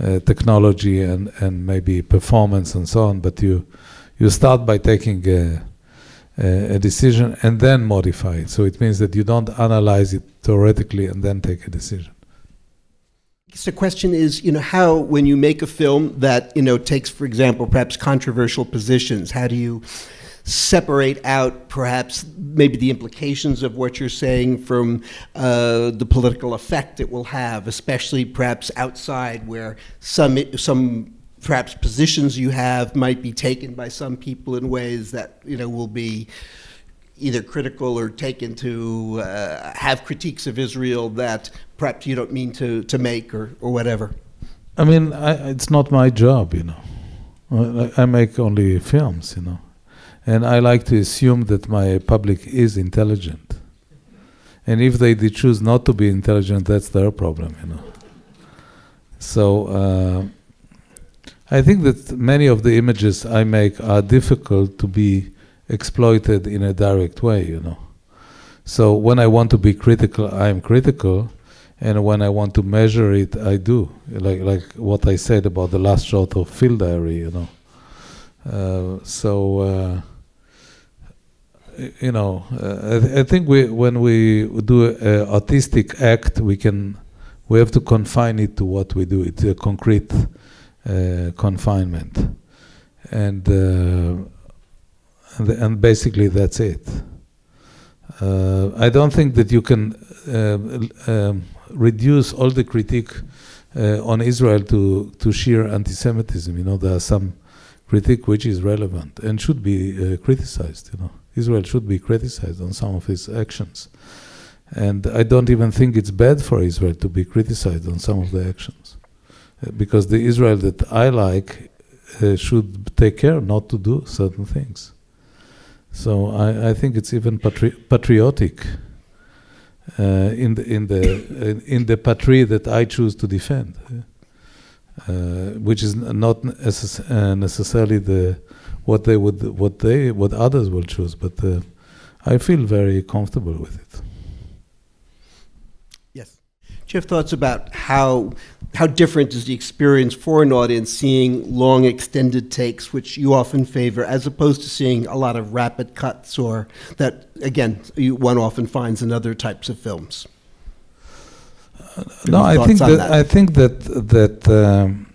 uh, technology and and maybe performance and so on. But you you start by taking a a a decision and then modify it. So it means that you don't analyze it theoretically and then take a decision. So the question is, you know, how when you make a film that you know takes, for example, perhaps controversial positions, how do you separate out perhaps maybe the implications of what you're saying from uh, the political effect it will have, especially perhaps outside where some some perhaps positions you have might be taken by some people in ways that you know will be either critical or taken to uh, have critiques of Israel that perhaps you don't mean to, to make or, or whatever. I mean, I, it's not my job, you know. I, I make only films, you know. And I like to assume that my public is intelligent. And if they, choose not to be intelligent, that's their problem, you know. So uh, I think that many of the images I make are difficult to be exploited in a direct way, you know. So when I want to be critical, I am critical, and when I want to measure it, I do. Like like what I said about the last shot of Field Diary, you know. Uh, so. Uh, you know, uh, I, th- I, think we, when we do an artistic act, we can, we have to confine it to what we do. It's a concrete uh, confinement, and, uh, and, and basically that's it. Uh, I don't think that you can uh, um, reduce all the critique uh, on Israel to to sheer anti-Semitism. You know, there are some critique which is relevant and should be criticized. You know. Israel should be criticized on some of its actions. And I don't even think it's bad for Israel to be criticized on some of the actions. Uh, because the Israel that I like uh, should take care not to do certain things. So I, I think it's even patri- patriotic uh, in the in the in, the patrie that I choose to defend, uh, which is not uh, necessarily the what they would what they what others will choose but uh, i feel very comfortable with it do you have thoughts about how how different is the experience for an audience seeing long extended takes which you often favor as opposed to seeing a lot of rapid cuts or that again you, one often finds in other types of films uh, no i think that, that, i think that that um,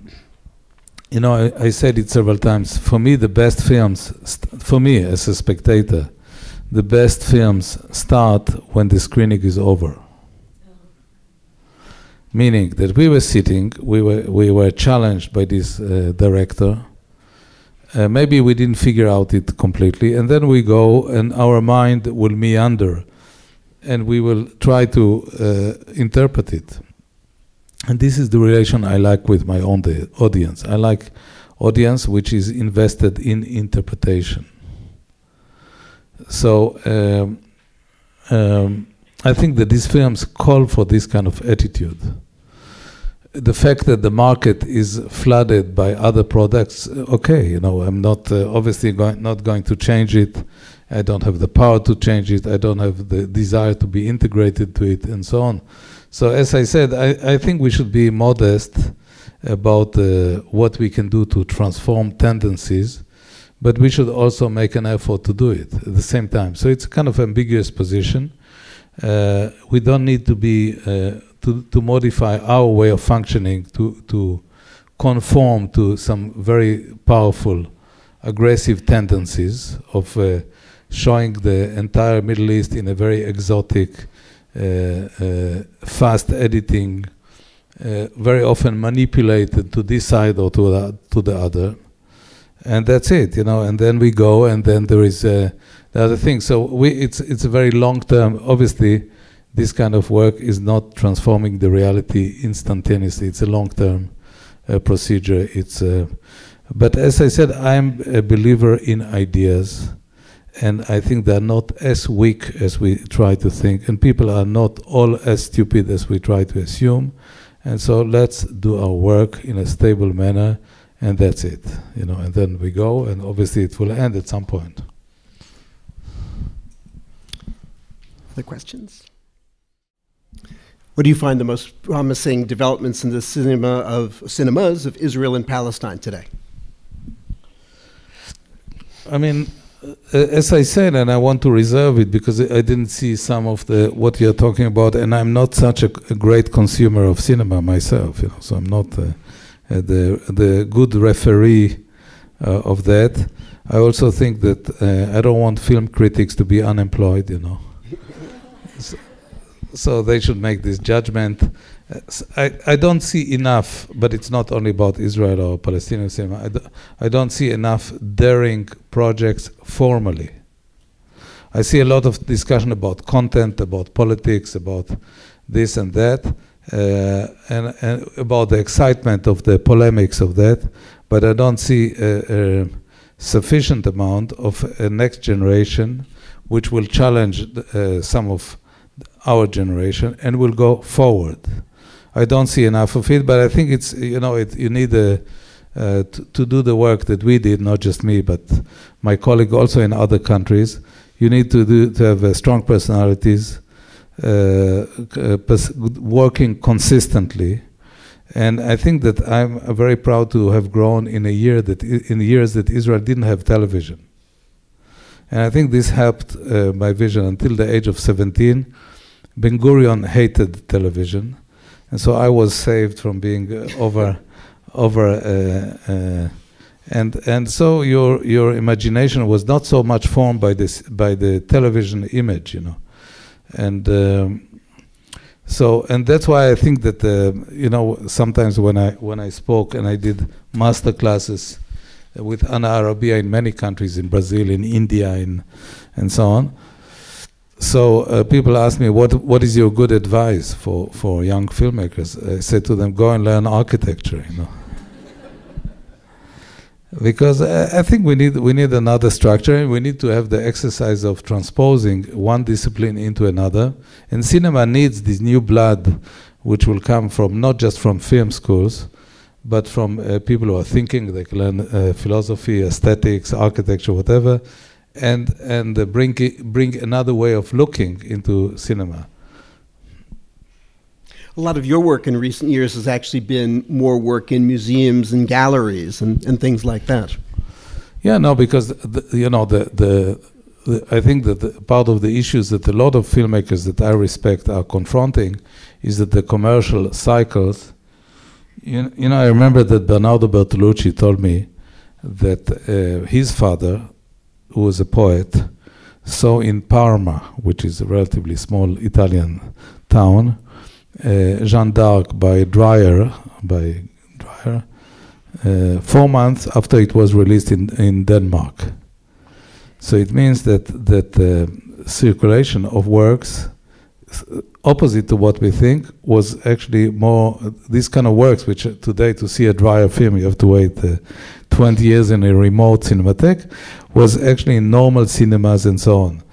you know, I, I, said it several times. For me, the best films, st- for me as a spectator, the best films start when the screening is over. Meaning that we were sitting, we were we were challenged by this uh, director. Uh, maybe we didn't figure out it completely, and then we go, and our mind will meander, and we will try to uh, interpret it and this is the relation I like with my own audience. I like audience which is invested in interpretation. So um, um, I think that these films call for this kind of attitude. The fact that the market is flooded by other products, okay, you know, I'm not uh, obviously going, not going to change it. I don't have the power to change it. I don't have the desire to be integrated to it, and so on. So as I said, I, I think we should be modest about uh, what we can do to transform tendencies, but we should also make an effort to do it at the same time. So it's a kind of ambiguous position. Uh, we don't need to be uh, to, to modify our way of functioning to to conform to some very powerful aggressive tendencies of uh, showing the entire Middle East in a very exotic uh, fast editing, very often manipulated to this side or to the, to the other. And that's it, you know. And then we go, and then there is the other thing. So we, it's it's a very long term. Obviously, this kind of work is not transforming the reality instantaneously. It's a long term uh, procedure. It's, uh, but as I said, I'm a believer in ideas and I think they're not as weak as we try to think, and people are not all as stupid as we try to assume. And so let's do our work in a stable manner, and that's it, you know. And then we go, and obviously it will end at some point. Other questions? What do you find the most promising developments in the cinema of cinemas of Israel and Palestine today? I mean, uh, as I said, and I want to reserve it because I didn't see some of the what you're talking about, and I'm not such a, a great consumer of cinema myself, you know, so I'm not uh, uh, the the good referee uh, of that. I also think that uh, I don't want film critics to be unemployed, you know. So, so they should make this judgment. I, I don't see enough, but it's not only about Israel or Palestinian cinema. I, do, I don't see enough daring projects formally. I see a lot of discussion about content, about politics, about this and that, uh, and, and, about the excitement of the polemics of that, but I don't see a, a sufficient amount of a next generation which will challenge uh, some of our generation and will go forward. I don't see enough of it, but I think it's you know it, you need a, uh, to, to do the work that we did, not just me, but my colleague also in other countries. You need to do to have uh, strong personalities, uh, working consistently. And I think that I'm very proud to have grown in a year that in years that Israel didn't have television. And I think this helped uh, my vision until the age of 17. Ben Gurion hated television, and so I was saved from being uh, over, over, uh, uh, and and so your your imagination was not so much formed by this by the television image, you know, and. Um, so and that's why I think that uh, you know sometimes when I when I spoke and I did master classes with Ana Arabia in many countries, in Brazil, in India, in, and so on. So uh, people ask me, what, what is your good advice for, for young filmmakers? I say to them, go and learn architecture, you know. because I, I think we need, we need another structure and we need to have the exercise of transposing one discipline into another. And cinema needs this new blood which will come from not just from film schools, but from uh, people who are thinking, they can learn uh, philosophy, aesthetics, architecture, whatever, and and bring bring another way of looking into cinema. A lot of your work in recent years has actually been more work in museums and galleries and, and things like that. Yeah, no, because the, you know the, the, the I think that the, part of the issues that a lot of filmmakers that I respect are confronting is that the commercial cycles you, you know, I remember that Bernardo Bertolucci told me that uh, his father, who was a poet, saw in Parma, which is a relatively small Italian town, uh, Jeanne d'Arc by Dreyer, by Dreyer, uh, four months after it was released in, in Denmark. So it means that that the circulation of works opposite to what we think was actually more these kind of works which today to see a Dreyer film you have to wait uh, 20 years in a remote cinematheque was actually in normal cinemas and so on.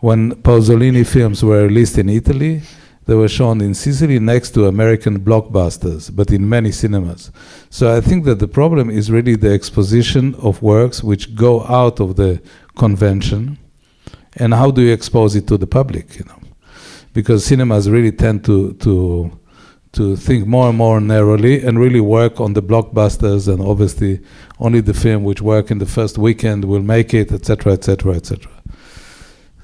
When Pasolini films were released in Italy they were shown in Sicily next to American blockbusters but in many cinemas. So I think that the problem is really the exposition of works which go out of the convention and how do you expose it to the public you know? Because cinemas really tend to to to think more and more narrowly and really work on the blockbusters and obviously only the film which work in the first weekend will make it etc etc etc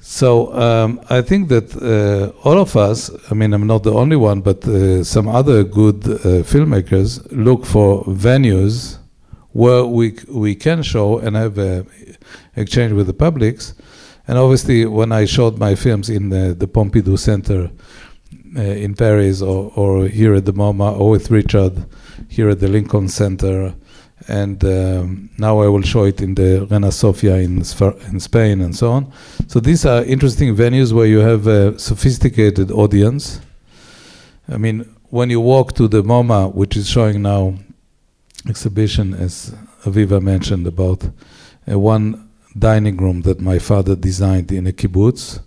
so um, I think that uh, all of us, I mean, I'm not the only one, but uh, some other good uh, filmmakers look for venues where we we can show and have a exchange with the publics. And obviously, when I showed my films in the, the Pompidou Center uh, in Paris or, or here at the MoMA or with Richard here at the Lincoln Center, and um, now I will show it in the Reina Sofia in, in Spain and so on. So these are interesting venues where you have a sophisticated audience. I mean, when you walk to the MoMA, which is showing now exhibition, as Aviva mentioned, about uh, one dining room that my father designed in a kibbutz.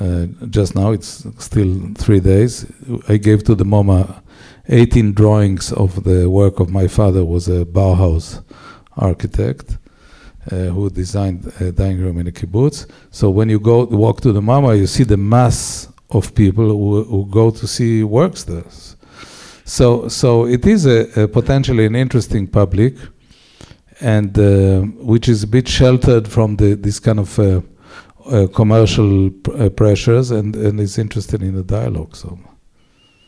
Uh, just now, it's still three days. I gave to the MoMA 18 drawings of the work of my father. Was a Bauhaus architect uh, who designed a dining room in a kibbutz. So when you go walk to the MoMA, you see the mass of people who, who go to see works there. So, so it is a, a potentially an interesting public and uh, which is a bit sheltered from the, this kind of uh, uh, commercial pr- pressures and, and is interested in the dialogue. So,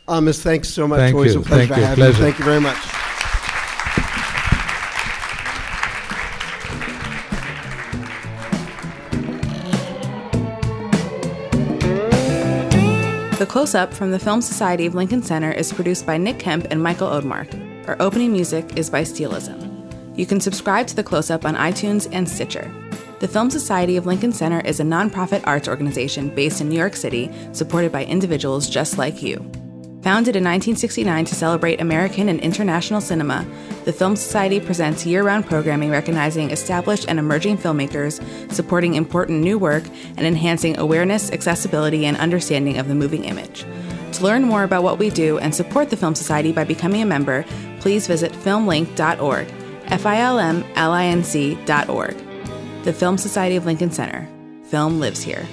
Amos, thanks so much. Thank Always you. a pleasure Thank to you. have Pleasure. you. Thank you very much. The Close Up from the Film Society of Lincoln Center is produced by Nick Kemp and Michael Odmark. Our opening music is by Steelism. You can subscribe to The Close Up on iTunes and Stitcher. The Film Society of Lincoln Center is a nonprofit arts organization based in New York City, supported by individuals just like you. Founded in 1969 to celebrate American and international cinema, the Film Society presents year round programming recognizing established and emerging filmmakers, supporting important new work, and enhancing awareness, accessibility, and understanding of the moving image. To learn more about what we do and support the Film Society by becoming a member, please visit filmlinc.org, F-I-L-M-L-I-N-C.org. The Film Society of Lincoln Center. Film lives here.